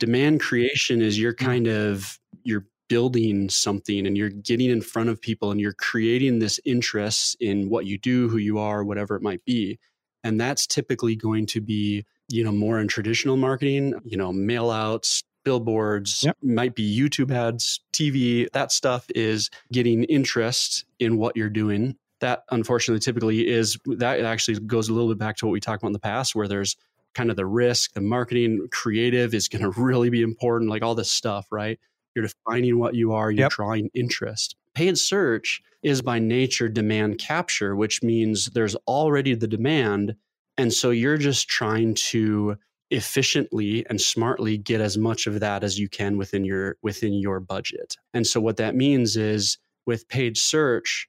Demand creation is you're mm. kind of you're building something and you're getting in front of people and you're creating this interest in what you do, who you are, whatever it might be. And that's typically going to be you know, more in traditional marketing, you know, mail outs, billboards, yep. might be YouTube ads, TV, that stuff is getting interest in what you're doing. That unfortunately typically is that actually goes a little bit back to what we talked about in the past, where there's kind of the risk, the marketing, creative is going to really be important, like all this stuff, right? You're defining what you are, you're yep. drawing interest. Paid search is by nature demand capture, which means there's already the demand and so you're just trying to efficiently and smartly get as much of that as you can within your within your budget. And so what that means is with paid search,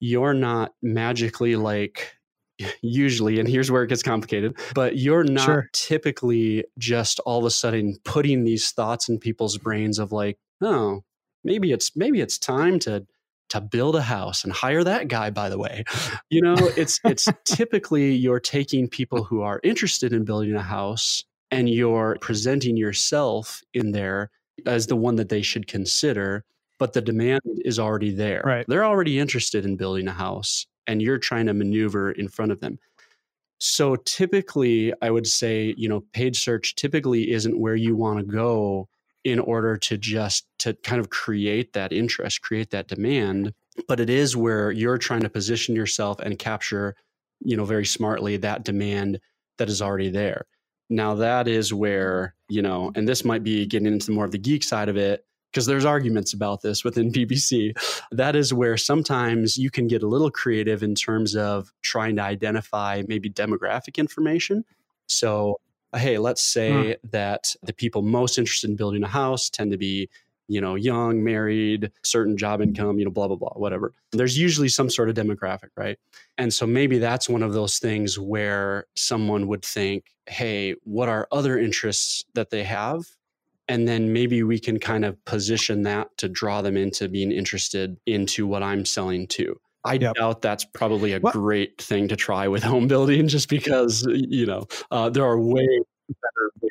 you're not magically like usually and here's where it gets complicated but you're not sure. typically just all of a sudden putting these thoughts in people's brains of like oh maybe it's maybe it's time to to build a house and hire that guy by the way you know it's it's typically you're taking people who are interested in building a house and you're presenting yourself in there as the one that they should consider but the demand is already there. Right. They're already interested in building a house and you're trying to maneuver in front of them. So typically i would say you know paid search typically isn't where you want to go in order to just to kind of create that interest create that demand but it is where you're trying to position yourself and capture you know very smartly that demand that is already there. Now that is where you know and this might be getting into more of the geek side of it because there's arguments about this within PPC. That is where sometimes you can get a little creative in terms of trying to identify maybe demographic information. So hey, let's say hmm. that the people most interested in building a house tend to be you know, young, married, certain job income, you know, blah, blah, blah, whatever. There's usually some sort of demographic, right? And so maybe that's one of those things where someone would think, hey, what are other interests that they have? And then maybe we can kind of position that to draw them into being interested into what I'm selling to. I yep. doubt that's probably a what? great thing to try with home building just because, you know, uh, there are way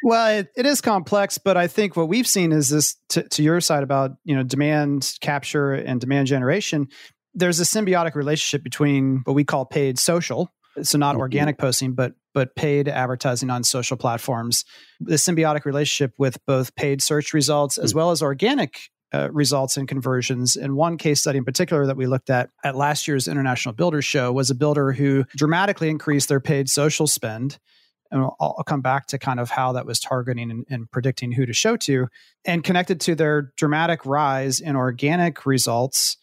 well, it, it is complex, but I think what we've seen is this to, to your side about you know demand capture and demand generation. There's a symbiotic relationship between what we call paid social, so not mm-hmm. organic posting, but but paid advertising on social platforms. The symbiotic relationship with both paid search results as mm-hmm. well as organic uh, results and conversions. And one case study in particular that we looked at at last year's International Builders Show was a builder who dramatically increased their paid social spend and I'll, I'll, come back to kind of how that was targeting and, and, predicting who to show to and connected to their dramatic rise in organic results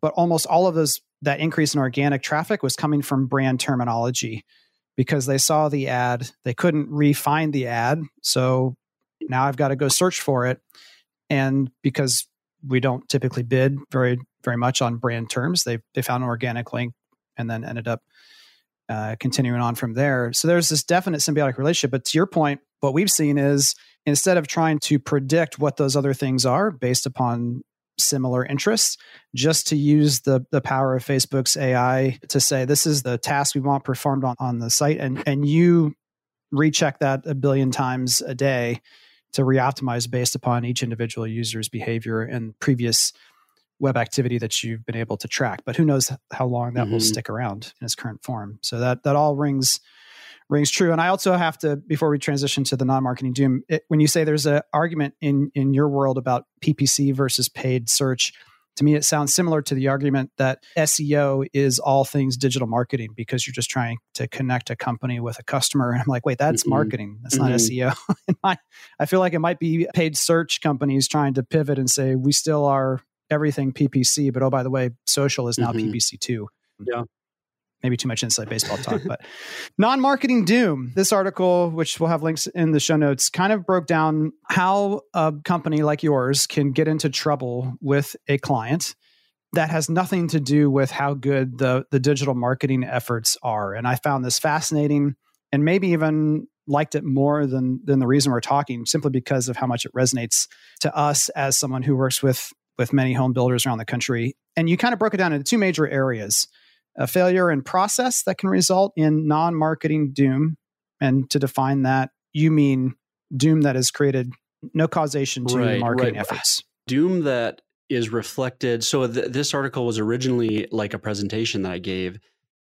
but almost all of those that increase in organic traffic was coming from brand terminology because they saw the ad they couldn't refine the ad so now i've got to go search for it and because we don't typically bid very very much on brand terms they they found an organic link and then ended up uh, continuing on from there. So there's this definite symbiotic relationship. But to your point, what we've seen is instead of trying to predict what those other things are based upon similar interests, just to use the the power of Facebook's AI to say this is the task we want performed on, on the site, and and you recheck that a billion times a day to reoptimize based upon each individual user's behavior and previous web activity that you've been able to track. But who knows how long that mm-hmm. will stick around in its current form. So that that all rings rings true. And I also have to before we transition to the non-marketing doom, it, when you say there's an argument in in your world about PPC versus paid search, to me it sounds similar to the argument that SEO is all things digital marketing because you're just trying to connect a company with a customer. And I'm like, wait, that's mm-hmm. marketing. That's mm-hmm. not SEO. I feel like it might be paid search companies trying to pivot and say we still are everything PPC, but oh, by the way, social is now mm-hmm. PPC too. Yeah. Maybe too much inside baseball talk, but non marketing doom. This article, which we'll have links in the show notes, kind of broke down how a company like yours can get into trouble with a client that has nothing to do with how good the, the digital marketing efforts are. And I found this fascinating and maybe even liked it more than than the reason we're talking simply because of how much it resonates to us as someone who works with with many home builders around the country. And you kind of broke it down into two major areas a failure in process that can result in non marketing doom. And to define that, you mean doom that is created, no causation to right, marketing right. efforts. Doom that is reflected. So th- this article was originally like a presentation that I gave.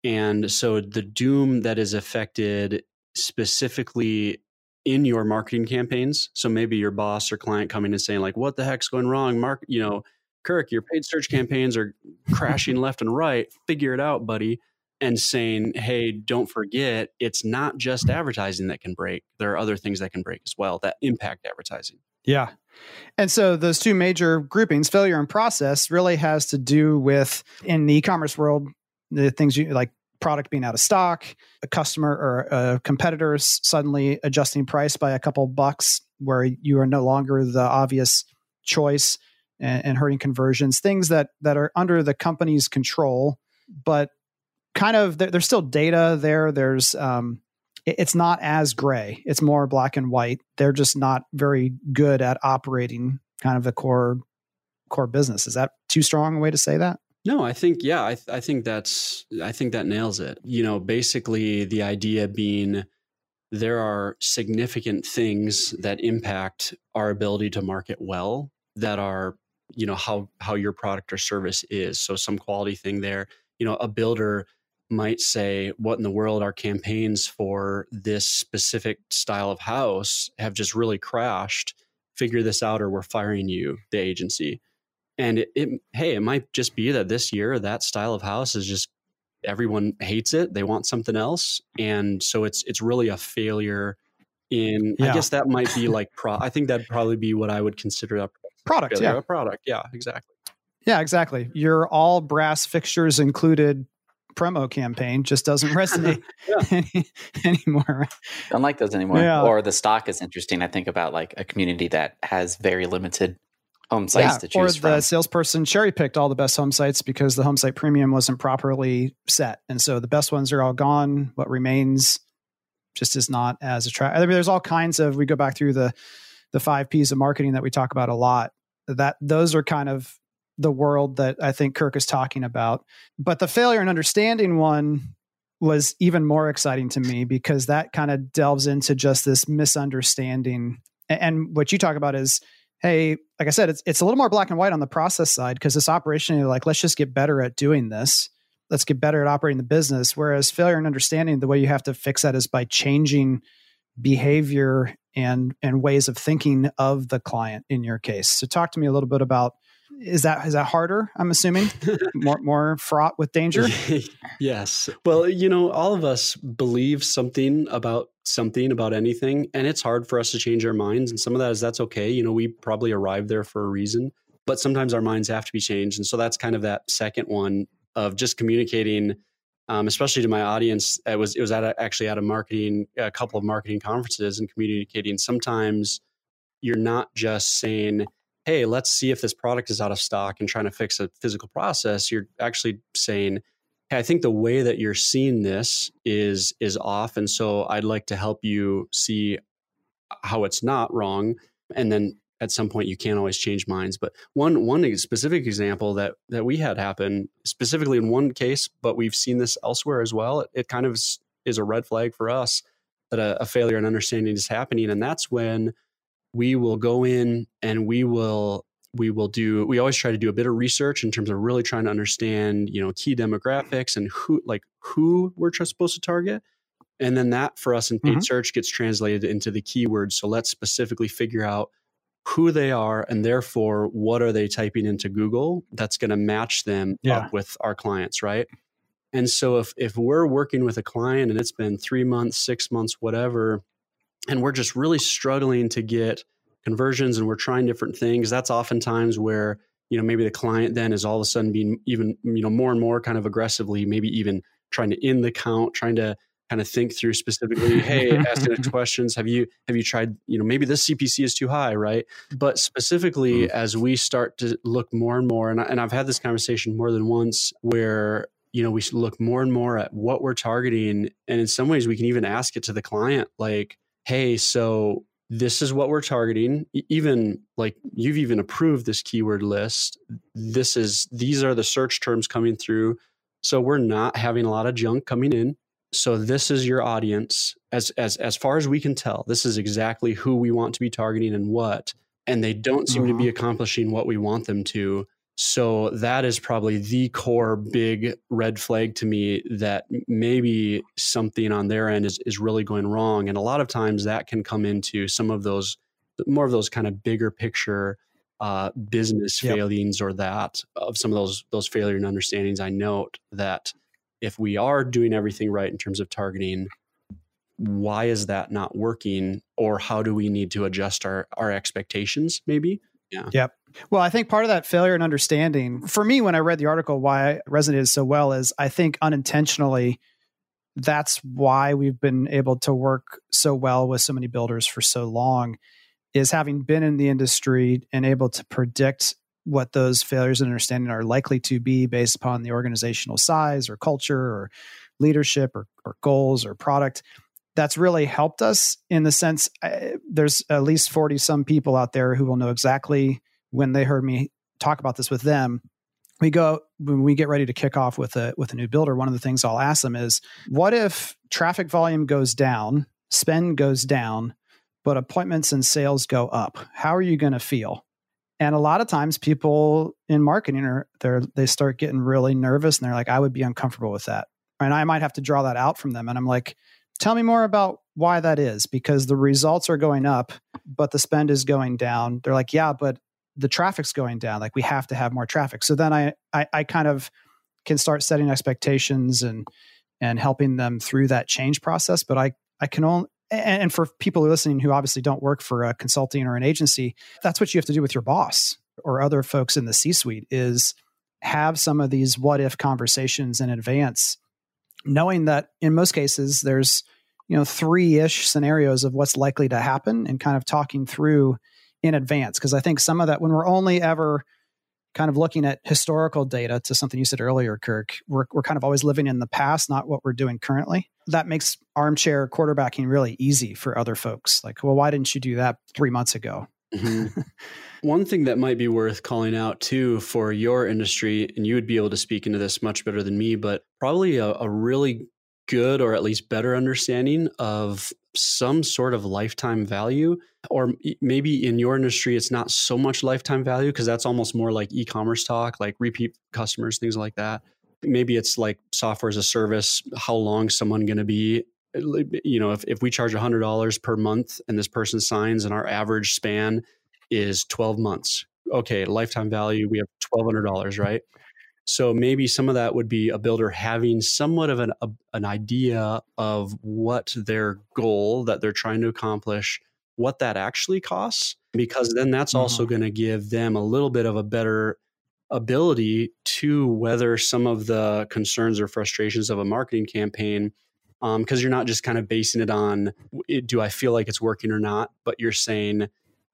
And so the doom that is affected specifically in your marketing campaigns. So maybe your boss or client coming and saying like, "What the heck's going wrong, Mark? You know, Kirk, your paid search campaigns are crashing left and right. Figure it out, buddy." And saying, "Hey, don't forget, it's not just advertising that can break. There are other things that can break as well that impact advertising." Yeah. And so those two major groupings, failure and process, really has to do with in the e-commerce world, the things you like product being out of stock, a customer or a competitor suddenly adjusting price by a couple bucks where you are no longer the obvious choice and, and hurting conversions, things that that are under the company's control, but kind of there, there's still data there. There's um, it, it's not as gray. It's more black and white. They're just not very good at operating kind of the core core business. Is that too strong a way to say that? No, I think yeah, I, th- I think that's I think that nails it. You know, basically the idea being there are significant things that impact our ability to market well that are you know how how your product or service is. So some quality thing there. You know, a builder might say, "What in the world? Our campaigns for this specific style of house have just really crashed. Figure this out, or we're firing you, the agency." And it, it, hey, it might just be that this year that style of house is just everyone hates it. They want something else, and so it's it's really a failure. In yeah. I guess that might be like pro. I think that'd probably be what I would consider a product. Yeah, a product. Yeah, exactly. Yeah, exactly. Your all brass fixtures included promo campaign just doesn't resonate any, anymore. Don't like those anymore. Yeah. Or the stock is interesting. I think about like a community that has very limited home sites yeah, to choose or from. the salesperson cherry picked all the best home sites because the home site premium wasn't properly set, and so the best ones are all gone. What remains just is not as attractive. I mean, there's all kinds of. We go back through the the five P's of marketing that we talk about a lot. That those are kind of the world that I think Kirk is talking about. But the failure and understanding one was even more exciting to me because that kind of delves into just this misunderstanding. And what you talk about is, hey, like I said, it's it's a little more black and white on the process side because this operation, like, let's just get better at doing this. Let's get better at operating the business. Whereas failure and understanding, the way you have to fix that is by changing behavior and and ways of thinking of the client in your case. So talk to me a little bit about is that is that harder i'm assuming? More more fraught with danger? Yes. Well you know all of us believe something about something about anything and it's hard for us to change our minds and some of that is that's okay. You know we probably arrived there for a reason but sometimes our minds have to be changed and so that's kind of that second one of just communicating um, especially to my audience it was it was at a, actually at a marketing a couple of marketing conferences and communicating. Sometimes you're not just saying hey, let's see if this product is out of stock and trying to fix a physical process, you're actually saying, hey, I think the way that you're seeing this is is off, and so I'd like to help you see how it's not wrong, and then at some point you can't always change minds but one one specific example that that we had happen specifically in one case but we've seen this elsewhere as well it, it kind of is, is, a red flag for us that a, a failure in understanding is happening and that's when we will go in and we will we will do we always try to do a bit of research in terms of really trying to understand you know key demographics and who like who we're supposed to target and then that for us in paid mm-hmm. search gets translated into the keywords so let's specifically figure out who they are and therefore what are they typing into google that's going to match them yeah. up with our clients right and so if if we're working with a client and it's been three months six months whatever and we're just really struggling to get conversions and we're trying different things that's oftentimes where you know maybe the client then is all of a sudden being even you know more and more kind of aggressively maybe even trying to end the count trying to kind of think through specifically hey asking questions have you have you tried you know maybe this cpc is too high right but specifically mm-hmm. as we start to look more and more and, I, and i've had this conversation more than once where you know we look more and more at what we're targeting and in some ways we can even ask it to the client like hey, so this is what we're targeting. Even like you've even approved this keyword list. This is these are the search terms coming through. So we're not having a lot of junk coming in. So this is your audience. As as as far as we can tell, this is exactly who we want to be targeting and what. And they don't seem uh-huh. to be mm-hmm. accomplishing what we want them to. So that is probably the core big red flag to me that maybe something on their end is, is really going wrong. And a lot of times that can come into some of those more of those kind of bigger picture uh, business yep. failings or that of some of those those failure and understandings. I note that if we are doing everything right in terms of targeting, why is that not working? Or how do we need to adjust our our expectations maybe? Yeah. Yep. Well, I think part of that failure in understanding for me when I read the article, why it resonated so well is I think unintentionally that's why we've been able to work so well with so many builders for so long is having been in the industry and able to predict what those failures in understanding are likely to be based upon the organizational size or culture or leadership or, or goals or product. That's really helped us in the sense uh, there's at least 40 some people out there who will know exactly when they heard me talk about this with them. We go when we get ready to kick off with a with a new builder one of the things i'll ask them is what if traffic volume goes down spend goes down but appointments and sales go up? How are you going to feel and a lot of times people in marketing are they they start getting really nervous and they're like i would be uncomfortable with that. And i might have to draw that out from them. And i'm like tell me more about why that is because the results are going up but the spend is going down. They're like yeah but the traffic's going down. Like we have to have more traffic. So then I, I i, kind of can start setting expectations and and helping them through that change process. But i i can only and for people listening who obviously don't work for a consulting or an agency that's what you have to do with your boss or other folks in the c suite is have some of these what if conversations in advance knowing that in most cases there's you know three ish scenarios of what's likely to happen and kind of talking through in advance. Because I think some of that when we're only ever kind of looking at historical data to something you said earlier, Kirk, we're, we're kind of always living in the past, not what we're doing currently. That makes armchair quarterbacking really easy for other folks. Like, well, why didn't you do that three months ago? Mm-hmm. One thing that might be worth calling out too for your industry, and you would be able to speak into this much better than me, but probably a, a really good or at least better understanding of some sort of lifetime value or maybe in your industry it's not so much lifetime value because that's almost more like e-commerce talk like repeat customers things like that. Maybe it's like software as a service how long someone going to be eh, eh, you know if, if we charge $100 per month and this person signs and our average span is 12 months okay lifetime value we have $1200 right? So maybe some of that would be a builder having somewhat of an, a, an idea of what their goal that they're trying to accomplish, what that actually costs, because then that's mm-hmm. also going to give them a little bit of a better ability to weather some of the concerns or frustrations of a marketing campaign because um, you're not just kind of basing it on do i feel like it's working or not but you're saying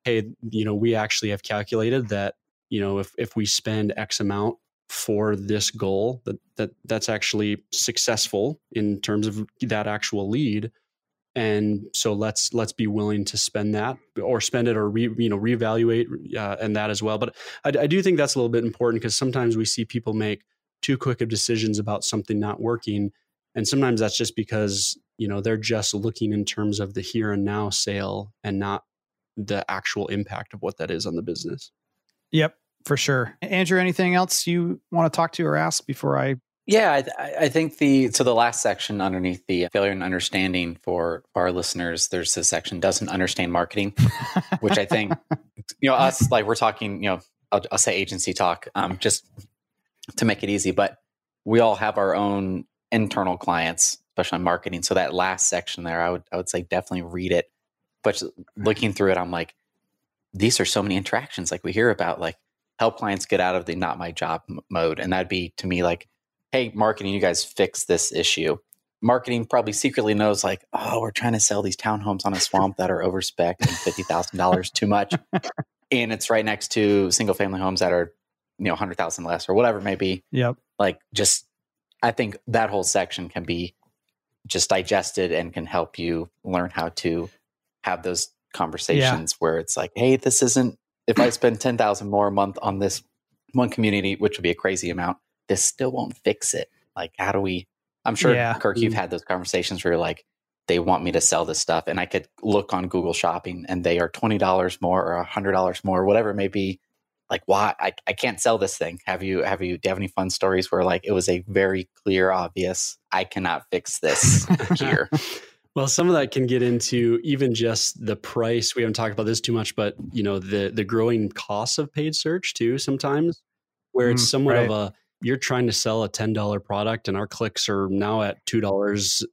hey you know we actually have calculated that you know if, if we spend x amount for this goal that, that that's actually successful in terms of that actual lead and so let's let's be willing to spend that or spend it or re, you know reevaluate uh, and that as well but I, I do think that's a little bit important because sometimes we see people make too quick of decisions about something not working and sometimes that's just because you know they're just looking in terms of the here and now sale and not the actual impact of what that is on the business yep for sure. Andrew, anything else you want to talk to or ask before I? Yeah, I, I think the so the last section underneath the failure and understanding for our listeners, there's this section doesn't understand marketing, which I think you know us like we're talking you know I'll, I'll say agency talk um, just to make it easy, but we all have our own internal clients, especially on marketing. So that last section there, I would I would say definitely read it. But looking through it, I'm like, these are so many interactions like we hear about like help clients get out of the not my job mode. And that'd be to me like, hey, marketing, you guys fix this issue. Marketing probably secretly knows like, oh, we're trying to sell these townhomes on a swamp that are overspec and fifty thousand dollars too much, and it's right next to single family homes that are you know hundred thousand less or whatever it may be. Yep. Like just, I think that whole section can be just digested and can help you learn how to have those conversations yeah. where it's like, hey, this isn't if I spend 10,000 more a month on this one community, which would be a crazy amount, this still won't fix it. Like, how do we? I'm sure, yeah. Kirk, you've had those conversations where you're like, they want me to sell this stuff, and I could look on Google Shopping and they are twenty dollars more or hundred dollars more, whatever it may be. Like, why I, I can't sell this thing? Have you have you do you have any fun stories where like it was a very clear, obvious, I cannot fix this here? Well, some of that can get into even just the price. We haven't talked about this too much, but you know the the growing costs of paid search too. Sometimes where it's mm, somewhat right. of a you're trying to sell a ten dollar product and our clicks are now at two dollars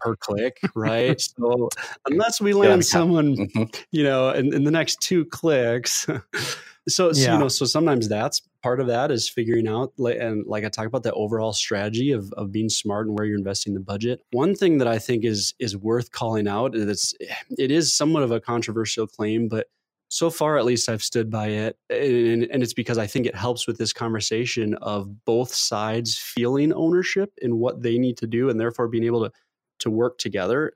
per click, right? so unless we land yeah, someone, mm-hmm. you know, in, in the next two clicks, so, so you know, so sometimes that's part of that is figuring out and like I talk about the overall strategy of of being smart and where you're investing the budget. One thing that I think is is worth calling out is it is somewhat of a controversial claim, but so far at least I've stood by it, and, and it's because I think it helps with this conversation of both sides feeling ownership in what they need to do, and therefore being able to to work together.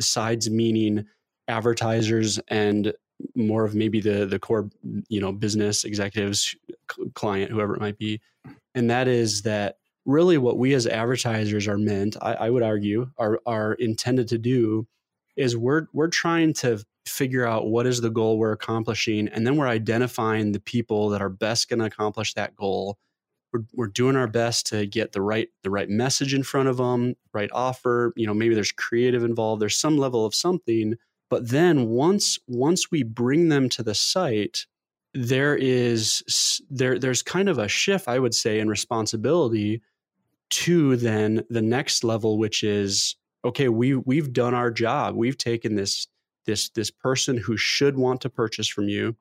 Sides meaning advertisers and more of maybe the the core you know business executives client whoever it might be and that is that really what we as advertisers are meant I, I, would argue are are intended to do is we're we're trying to figure out what is the goal we're accomplishing and then we're identifying the people that are best going to accomplish that goal we're, we're doing our best to get the right the right message in front of them right offer you know maybe there's creative involved there's some level of something but then once once we bring them to the site, there is there there's kind of a shift, I would say, in responsibility to then the next level, which is okay, we we've done our job. We've taken this this this person who should want to purchase from you,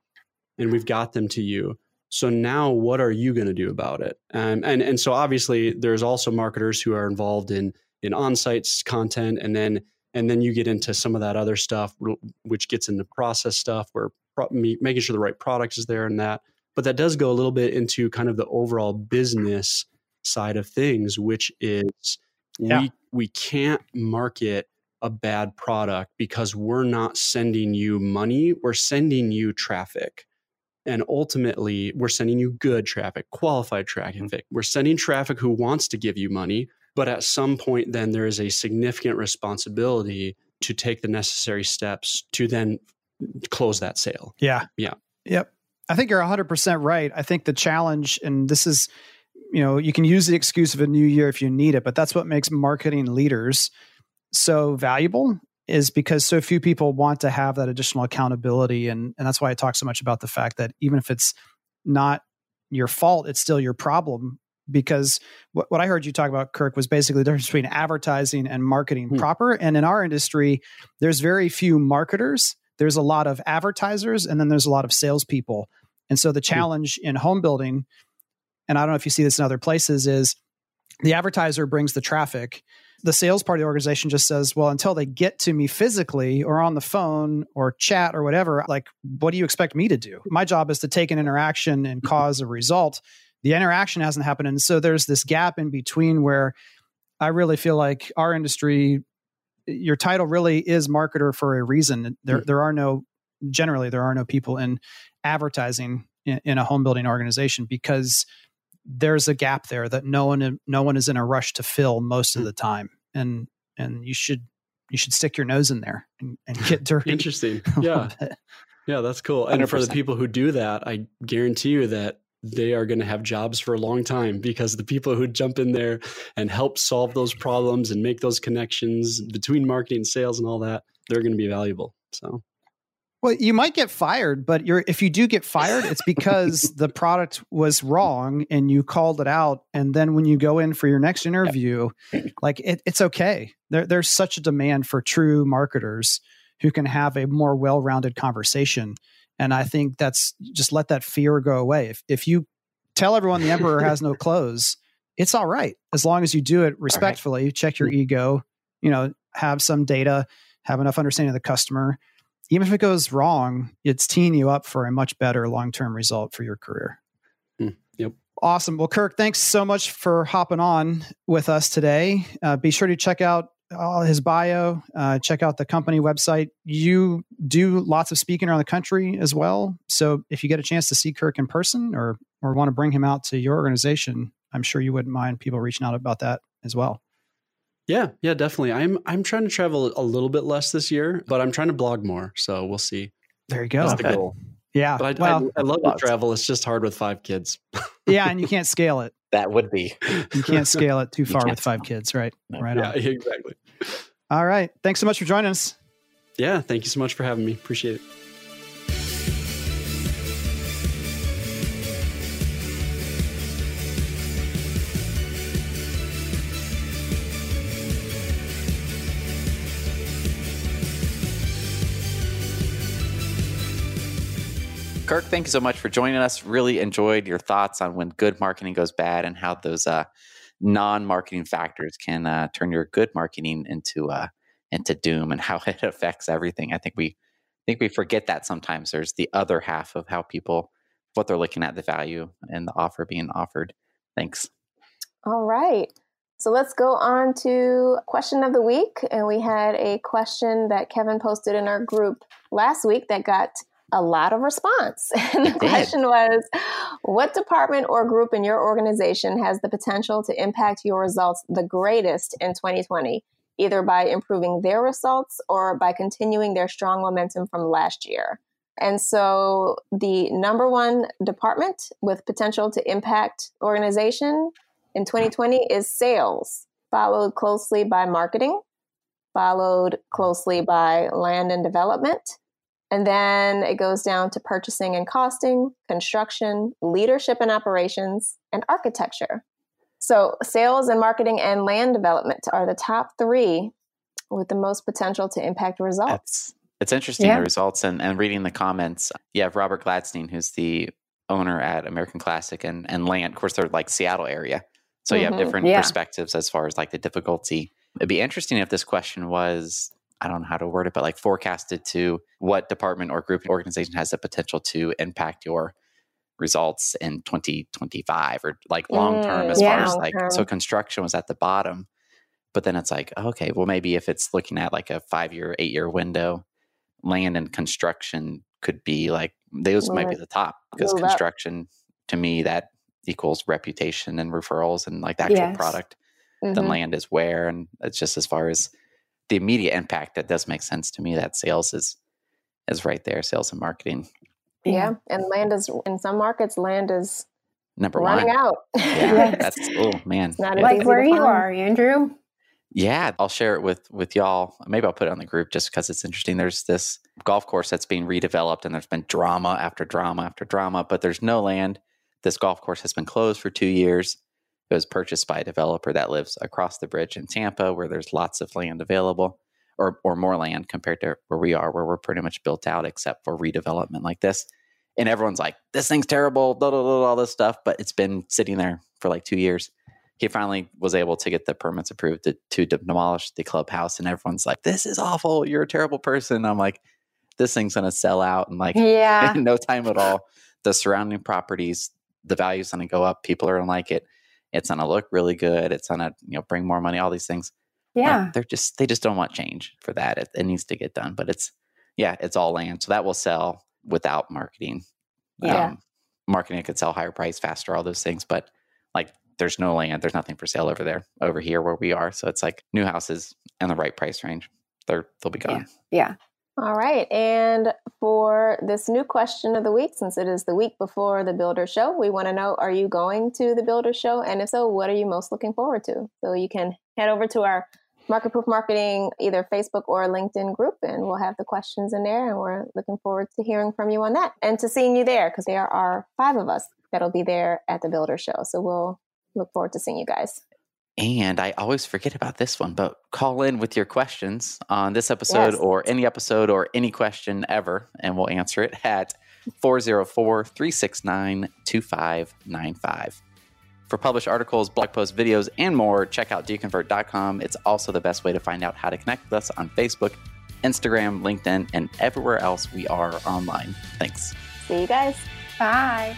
and we've got them to you. So now, what are you going to do about it? Um, and and so obviously, there's also marketers who are involved in in on-site content, and then and then you get into some of that other stuff which gets into process stuff where pro- making sure the right product is there and that but that does go a little bit into kind of the overall business side of things which is yeah. we we can't market a bad product because we're not sending you money we're sending you traffic and ultimately we're sending you good traffic qualified traffic mm-hmm. we're sending traffic who wants to give you money but at some point, then there is a significant responsibility to take the necessary steps to then close that sale. Yeah. Yeah. Yep. I think you're 100% right. I think the challenge, and this is, you know, you can use the excuse of a new year if you need it, but that's what makes marketing leaders so valuable is because so few people want to have that additional accountability. And, and that's why I talk so much about the fact that even if it's not your fault, it's still your problem because what, what I heard you talk about, Kirk, was basically the difference between advertising and marketing hmm. proper. And in our industry, there's very few marketers. There's a lot of advertisers, and then there's a lot of salespeople. And so the hmm. challenge in home building, and I don't know if you see this in other places, is the advertiser brings the traffic. The sales part of the organization just says, well, until they get to me physically or on the phone or chat or whatever, like, what do you expect me to do? My job is to take an interaction and cause a result the interaction hasn't happened and so there's this gap in between where i really feel like our industry your title really is marketer for a reason there mm-hmm. there are no generally there are no people in advertising in, in, a home building organization because there's a gap there that no one no one is in a rush to fill most of hmm. the time and and you should you should stick your nose in there and, and get dirty interesting yeah yeah that's cool and 100%. for the people who do that i guarantee you that they are going to have jobs for a long time because the people who jump in there and help solve those problems and make those connections between marketing and sales and all that, they're going to be valuable. So well, you might get fired, but you're if you do get fired, it's because the product was wrong and you called it out. And then when you go in for your next interview, like it, it's okay. There, there's such a demand for true marketers who can have a more well-rounded conversation and I think that's just let that fear go away. If, if you tell everyone the emperor has no clothes, it's all right as long as you do it respectfully, right. check your mm. ego, you know, have some data, have enough understanding of the customer. Even if it goes wrong, it's teeing you up for a much better long term result for your career. Mm, yep. Awesome. Well, Kirk, thanks so much for hopping on with us today. Uh, be sure to check out all his bio. Uh, check out the company website. You do lots of speaking around the country as well. So if you get a chance to see Kirk in person or or want to bring him out to your organization, I'm sure you wouldn't mind people reaching out about that as well. Yeah, yeah, definitely. I'm I'm trying to travel a little bit less this year, but I'm trying to blog more. So we'll see. There you go. That's the goal. Yeah. But I, well, I, I love to travel. It's just hard with five kids. yeah, and you can't scale it. That would be. You can't scale it too far with five kids, right? Right. Yeah, on. exactly. All right. Thanks so much for joining us. Yeah, thank you so much for having me. Appreciate it. Kirk, thank you so much for joining us. Really enjoyed your thoughts on when good marketing goes bad and how those uh, non-marketing factors can uh, turn your good marketing into uh, into doom and how it affects everything. I think we I think we forget that sometimes. There's the other half of how people what they're looking at the value and the offer being offered. Thanks. All right. So let's go on to question of the week. And we had a question that Kevin posted in our group last week that got a lot of response. And the question was What department or group in your organization has the potential to impact your results the greatest in 2020, either by improving their results or by continuing their strong momentum from last year? And so the number one department with potential to impact organization in 2020 is sales, followed closely by marketing, followed closely by land and development, and then it goes down to purchasing and costing, construction, leadership and operations, and architecture. So, sales and marketing and land development are the top three with the most potential to impact results. It's, it's interesting, yeah. the results, and, and reading the comments. You have Robert Gladstein, who's the owner at American Classic and, and Land. Of course, they're like Seattle area. So, you mm-hmm. have different yeah. perspectives as far as like the difficulty. It'd be interesting if this question was I don't know how to word it, but like forecasted to what department or group organization has the potential to impact your results in 2025 or like long term mm, as yeah, far as like so construction was at the bottom but then it's like okay well maybe if it's looking at like a five year eight year window land and construction could be like those might be the top because construction to me that equals reputation and referrals and like the actual yes. product mm-hmm. then land is where and it's just as far as the immediate impact that does make sense to me that sales is is right there sales and marketing yeah. And land is in some markets, land is number running one. out. Yeah. yes. That's oh man. not like where you are, Andrew. Yeah, I'll share it with with y'all. Maybe I'll put it on the group just because it's interesting. There's this golf course that's being redeveloped, and there's been drama after drama after drama, but there's no land. This golf course has been closed for two years. It was purchased by a developer that lives across the bridge in Tampa, where there's lots of land available or or more land compared to where we are, where we're pretty much built out except for redevelopment like this. And everyone's like, "This thing's terrible," blah, blah, blah, all this stuff. But it's been sitting there for like two years. He finally was able to get the permits approved to, to demolish the clubhouse, and everyone's like, "This is awful. You're a terrible person." I'm like, "This thing's gonna sell out in like yeah. in no time at all." The surrounding properties, the value's gonna go up. People are gonna like it. It's gonna look really good. It's gonna you know bring more money. All these things yeah. they're just they just don't want change for that. It, it, needs to get done. But it's yeah, it's all land. So that will sell without marketing. Yeah. Um, marketing could sell higher price, faster, all those things. But like there's no land, there's nothing for sale over there, over here where we are. So it's like new houses in the right price range. They're they'll be gone. Yeah. yeah. All right. And for this new question of the week, since it is the week before the Builder Show, we want to know are you going to the Builder Show? And if so, what are you most looking forward to? So you can head over to our Market Proof Marketing, either Facebook or LinkedIn group, and we'll have the questions in there. And we're looking forward to hearing from you on that and to seeing you there because there are five of us that'll be there at the Builder Show. So we'll look forward to seeing you guys. And I always forget about this one, but call in with your questions on this episode yes. or any episode or any question ever, and we'll answer it at 404 369 2595. For published articles, blog posts, videos, and more, check out doconvert.com. It's also the best way to find out how to connect with us on Facebook, Instagram, LinkedIn, and everywhere else we are online. Thanks. See you guys. Bye.